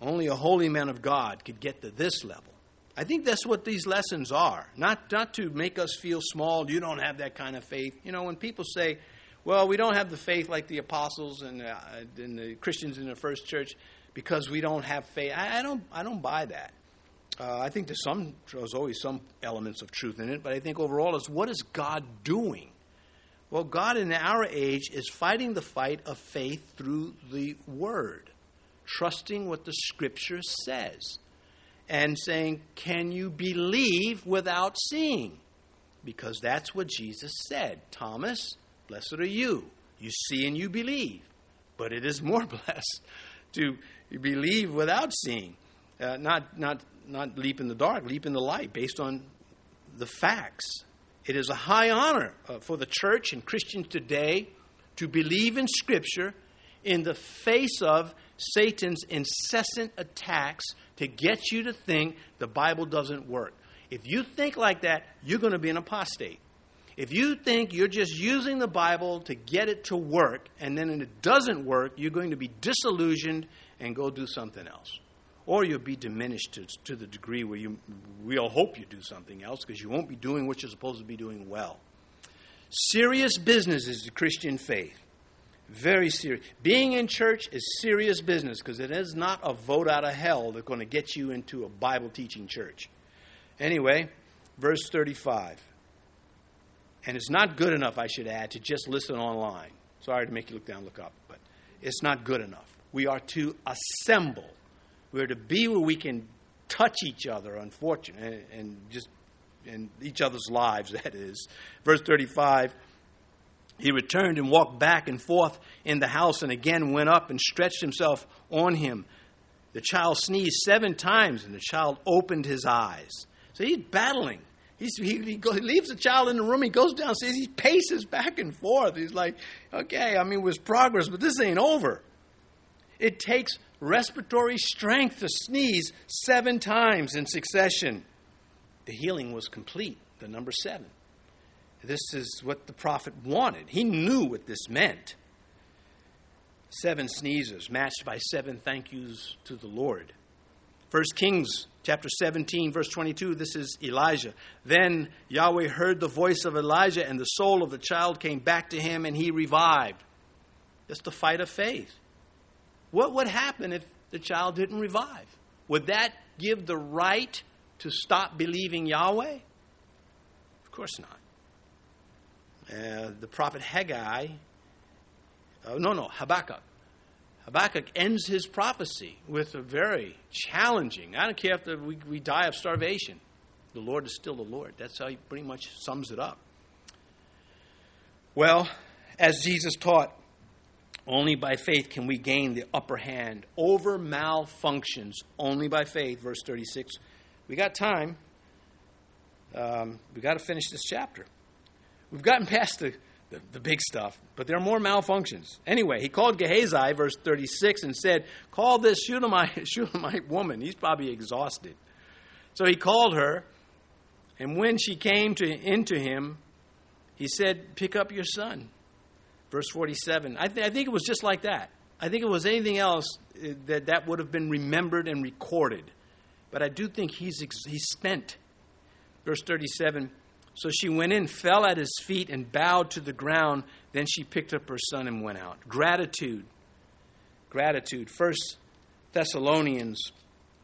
Only a holy man of God could get to this level. I think that's what these lessons are. Not, not to make us feel small, you don't have that kind of faith. You know, when people say, well, we don't have the faith like the apostles and, uh, and the Christians in the first church because we don't have faith. I, I don't, I don't buy that. Uh, I think there's some, there's always some elements of truth in it, but I think overall is what is God doing? Well, God in our age is fighting the fight of faith through the Word, trusting what the Scripture says, and saying, Can you believe without seeing? Because that's what Jesus said. Thomas, Blessed are you. You see and you believe. But it is more blessed to believe without seeing. Uh, not, not, not leap in the dark, leap in the light based on the facts. It is a high honor uh, for the church and Christians today to believe in Scripture in the face of Satan's incessant attacks to get you to think the Bible doesn't work. If you think like that, you're going to be an apostate. If you think you're just using the Bible to get it to work and then it doesn't work, you're going to be disillusioned and go do something else. Or you'll be diminished to, to the degree where you we'll hope you do something else because you won't be doing what you're supposed to be doing well. Serious business is the Christian faith. Very serious. Being in church is serious business because it is not a vote out of hell that's going to get you into a Bible teaching church. Anyway, verse 35. And it's not good enough, I should add, to just listen online. Sorry to make you look down, look up, but it's not good enough. We are to assemble. We're to be where we can touch each other, unfortunately, and, and just in each other's lives, that is. Verse 35 He returned and walked back and forth in the house and again went up and stretched himself on him. The child sneezed seven times and the child opened his eyes. So he's battling He's, he, he, go, he, leaves the child in the room. He goes downstairs. He paces back and forth. He's like, okay, I mean, it was progress, but this ain't over. It takes respiratory strength to sneeze seven times in succession. The healing was complete, the number seven. This is what the prophet wanted. He knew what this meant. Seven sneezes matched by seven thank yous to the Lord. First Kings chapter 17, verse 22, this is Elijah. Then Yahweh heard the voice of Elijah, and the soul of the child came back to him, and he revived. It's the fight of faith. What would happen if the child didn't revive? Would that give the right to stop believing Yahweh? Of course not. Uh, the prophet Haggai, uh, no, no, Habakkuk. Habakkuk ends his prophecy with a very challenging, I don't care if the, we, we die of starvation, the Lord is still the Lord. That's how he pretty much sums it up. Well, as Jesus taught, only by faith can we gain the upper hand over malfunctions. Only by faith, verse 36. We got time. Um, we got to finish this chapter. We've gotten past the, the, the, big stuff, but there are more malfunctions. Anyway, he called Gehazi, verse 36, and said, Call this Shunammite, Shunammite woman. He's probably exhausted. So he called her, and when she came to, into him, he said, Pick up your son. Verse 47. I, th- I think it was just like that. I think it was anything else uh, that that would have been remembered and recorded. But I do think he's, ex- he's spent. Verse 37 so she went in, fell at his feet, and bowed to the ground. Then she picked up her son and went out. Gratitude. Gratitude. First Thessalonians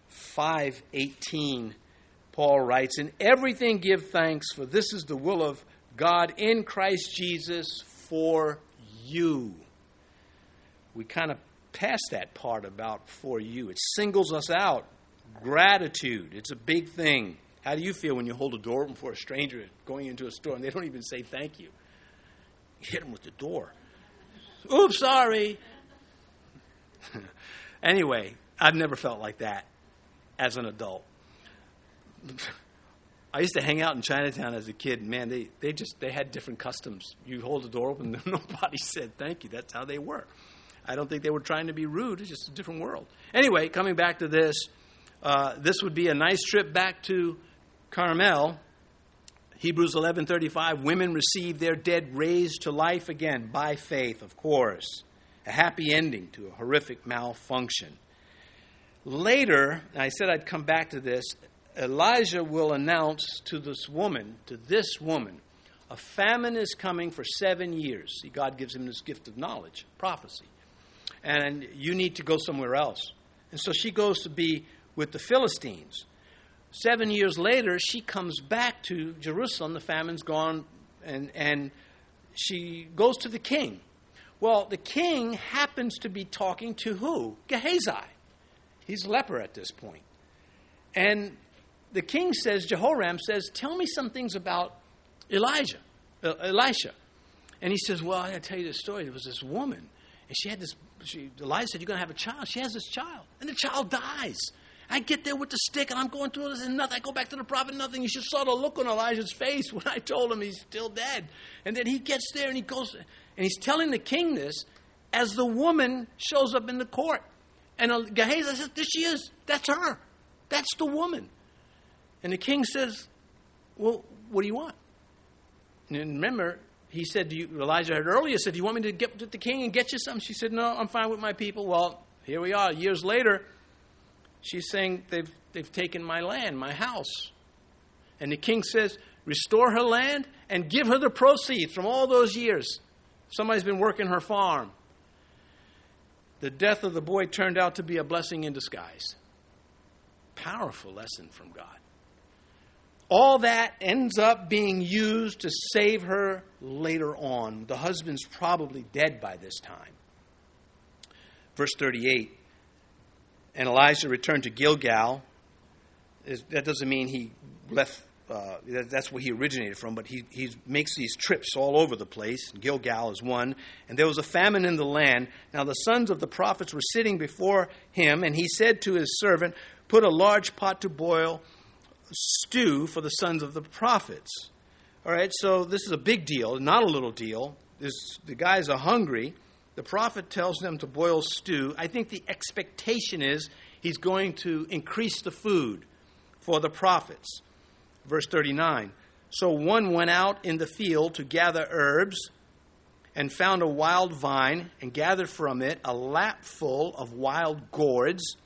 5:18 Paul writes, "In everything give thanks, for this is the will of God in Christ Jesus for you." We kind of passed that part about for you. It singles us out. Gratitude. It's a big thing. How do you feel when you hold a door open for a stranger going into a store and they don't even say thank you? You hit them with the door. Oops, sorry. anyway, I've never felt like that as an adult. I used to hang out in Chinatown as a kid, man, they, they just they had different customs. You hold the door open, nobody said thank you. That's how they were. I don't think they were trying to be rude. It's just a different world. Anyway, coming back to this, uh, this would be a nice trip back to Carmel, Hebrews 11:35, women receive their dead raised to life again by faith, of course. A happy ending to a horrific malfunction. Later, I said I'd come back to this, Elijah will announce to this woman, to this woman, a famine is coming for seven years. See, God gives him this gift of knowledge, prophecy. And you need to go somewhere else. And so she goes to be with the Philistines. Seven years later, she comes back to Jerusalem. The famine's gone, and, and she goes to the king. Well, the king happens to be talking to who? Gehazi. He's a leper at this point. And the king says, Jehoram says, Tell me some things about Elijah, uh, Elisha. And he says, Well, I gotta tell you this story. There was this woman, and she had this. She, Elijah said, You're going to have a child. She has this child, and the child dies. I get there with the stick and I'm going through this and nothing. I go back to the prophet, nothing. You should saw the look on Elijah's face when I told him he's still dead. And then he gets there and he goes and he's telling the king this as the woman shows up in the court. And Gehazi says, There she is. That's her. That's the woman. And the king says, Well, what do you want? And remember, he said you, Elijah had earlier said, Do you want me to get to the king and get you something? She said, No, I'm fine with my people. Well, here we are, years later. She's saying they've, they've taken my land, my house. And the king says, Restore her land and give her the proceeds from all those years. Somebody's been working her farm. The death of the boy turned out to be a blessing in disguise. Powerful lesson from God. All that ends up being used to save her later on. The husband's probably dead by this time. Verse 38 and Elijah returned to Gilgal. That doesn't mean he left, uh, that's where he originated from, but he, he makes these trips all over the place. Gilgal is one. And there was a famine in the land. Now the sons of the prophets were sitting before him, and he said to his servant, Put a large pot to boil stew for the sons of the prophets. All right, so this is a big deal, not a little deal. This, the guys are hungry. The prophet tells them to boil stew. I think the expectation is he's going to increase the food for the prophets. Verse 39 So one went out in the field to gather herbs and found a wild vine and gathered from it a lapful of wild gourds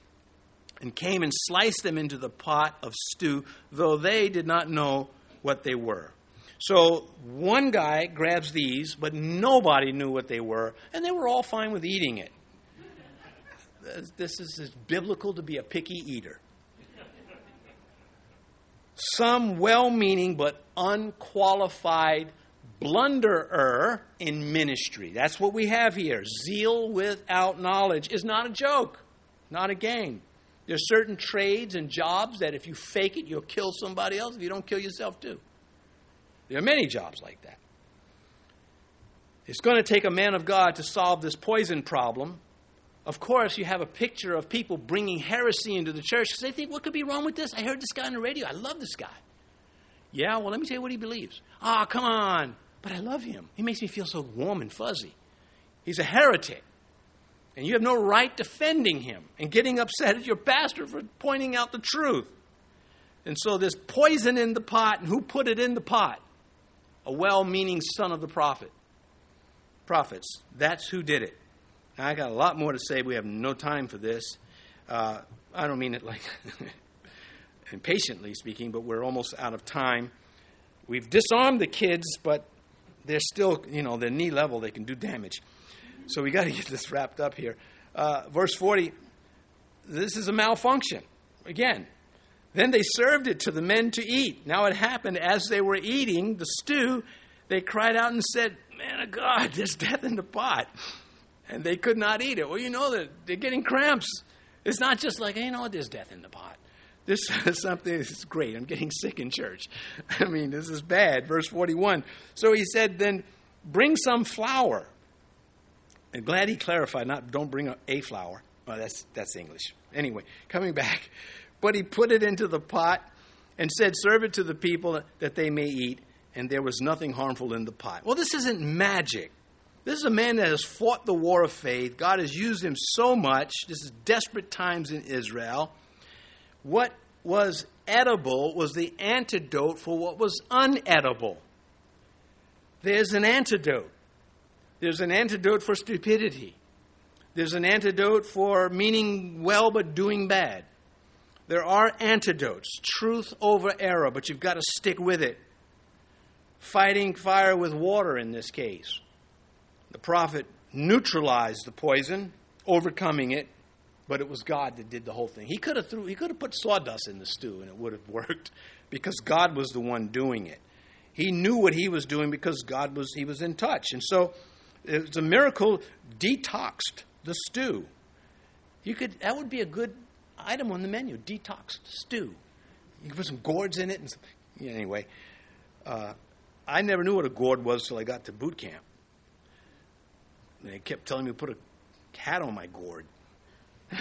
and came and sliced them into the pot of stew, though they did not know what they were. So one guy grabs these, but nobody knew what they were, and they were all fine with eating it. This is as biblical to be a picky eater. some well meaning but unqualified blunderer in ministry. That's what we have here. Zeal without knowledge is not a joke, not a game. There's certain trades and jobs that if you fake it, you'll kill somebody else. If you don't kill yourself, too. There are many jobs like that. It's going to take a man of God to solve this poison problem. Of course, you have a picture of people bringing heresy into the church because they think, what could be wrong with this? I heard this guy on the radio. I love this guy. Yeah, well, let me tell you what he believes. Ah, oh, come on. But I love him. He makes me feel so warm and fuzzy. He's a heretic. And you have no right defending him and getting upset at your pastor for pointing out the truth. And so there's poison in the pot, and who put it in the pot? A well meaning son of the prophet. Prophets. That's who did it. Now, I got a lot more to say. We have no time for this. Uh, I don't mean it like impatiently speaking, but we're almost out of time. We've disarmed the kids, but they're still, you know, they're knee level, they can do damage. So we got to get this wrapped up here. Uh, verse 40 this is a malfunction. Again, then they served it to the men to eat. Now it happened as they were eating the stew, they cried out and said, Man of God, there's death in the pot. And they could not eat it. Well, you know that they're getting cramps. It's not just like, you know, there's death in the pot. This is something that's great. I'm getting sick in church. I mean, this is bad. Verse 41. So he said, Then bring some flour and glad he clarified, not don't bring a, a flour. Well, that's, that's English. Anyway, coming back. But he put it into the pot and said, Serve it to the people that they may eat. And there was nothing harmful in the pot. Well, this isn't magic. This is a man that has fought the war of faith. God has used him so much. This is desperate times in Israel. What was edible was the antidote for what was unedible. There's an antidote. There's an antidote for stupidity. There's an antidote for meaning well but doing bad. There are antidotes, truth over error, but you've got to stick with it. Fighting fire with water in this case. The prophet neutralized the poison, overcoming it, but it was God that did the whole thing. He could have threw, he could have put sawdust in the stew and it would have worked because God was the one doing it. He knew what he was doing because God was he was in touch. And so it's a miracle detoxed the stew. You could that would be a good item on the menu. Detoxed stew. You can put some gourds in it and some, yeah, anyway. Uh, I never knew what a gourd was till I got to boot camp. They kept telling me to put a hat on my gourd.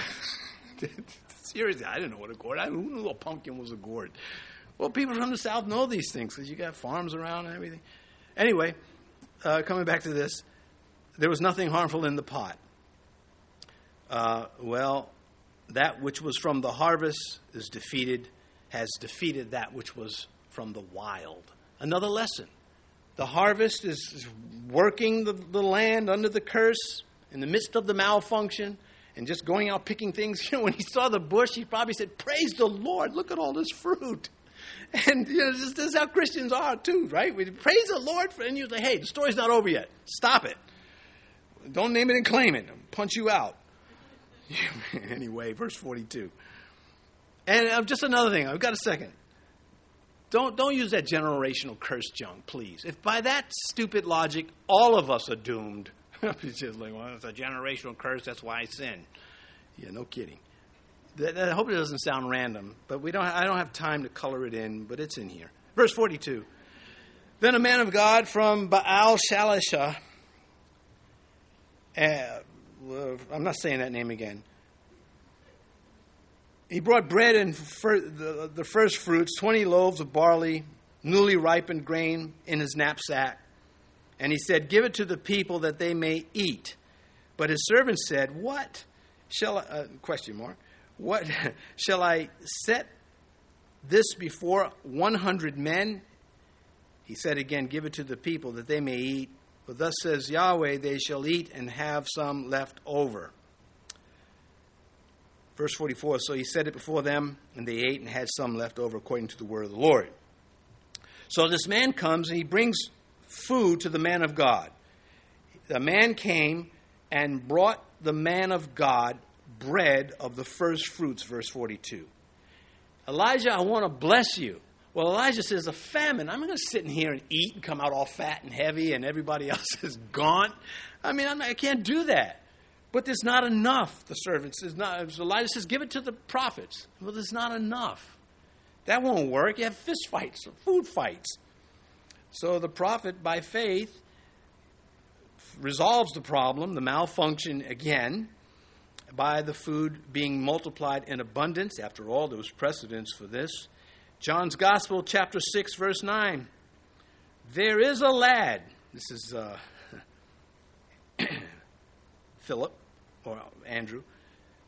Seriously, I didn't know what a gourd. I who knew a pumpkin was a gourd. Well, people from the south know these things because you got farms around and everything. Anyway, uh, coming back to this, there was nothing harmful in the pot. Uh, well, that which was from the harvest is defeated, has defeated that which was from the wild. Another lesson. The harvest is working the, the land under the curse in the midst of the malfunction and just going out picking things. You know, when he saw the bush, he probably said, Praise the Lord, look at all this fruit. And you know, this, this is how Christians are too, right? We praise the Lord for, and you say, Hey, the story's not over yet. Stop it. Don't name it and claim it. I'll punch you out. anyway, verse 42. And uh, just another thing, I've got a second. Don't, don't use that generational curse junk, please. If by that stupid logic, all of us are doomed. it's just like, well, it's a generational curse, that's why I sin. Yeah, no kidding. That, I hope it doesn't sound random, but we don't, I don't have time to color it in, but it's in here. Verse 42. Then a man of God from Baal Shalisha uh, I'm not saying that name again. He brought bread and fir- the, the first fruits, 20 loaves of barley, newly ripened grain in his knapsack. And he said, Give it to the people that they may eat. But his servant said, What shall I, uh, question mark, what shall I set this before 100 men? He said again, Give it to the people that they may eat. For thus says Yahweh, they shall eat and have some left over. Verse 44 So he said it before them, and they ate and had some left over according to the word of the Lord. So this man comes and he brings food to the man of God. The man came and brought the man of God bread of the first fruits, verse 42. Elijah, I want to bless you. Well, Elijah says, a famine. I'm going to sit in here and eat and come out all fat and heavy and everybody else is gaunt. I mean, I'm, I can't do that. But there's not enough, the servant says. Not, so Elijah says, give it to the prophets. Well, there's not enough. That won't work. You have fist fights, food fights. So the prophet, by faith, resolves the problem, the malfunction again, by the food being multiplied in abundance. After all, there was precedence for this. John's Gospel, chapter 6, verse 9. There is a lad. This is uh, Philip or Andrew.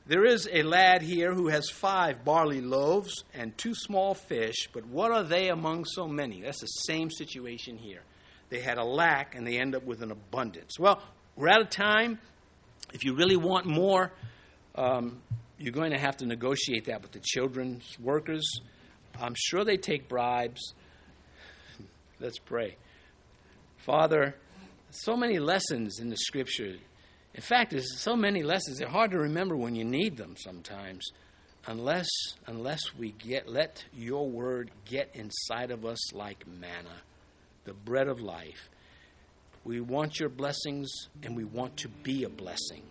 There is a lad here who has five barley loaves and two small fish, but what are they among so many? That's the same situation here. They had a lack and they end up with an abundance. Well, we're out of time. If you really want more, um, you're going to have to negotiate that with the children's workers. I'm sure they take bribes. Let's pray. Father, so many lessons in the scripture in fact, there's so many lessons, they're hard to remember when you need them sometimes. Unless unless we get let your word get inside of us like manna, the bread of life. We want your blessings and we want to be a blessing.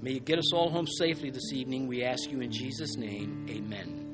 May you get us all home safely this evening. We ask you in Jesus' name. Amen.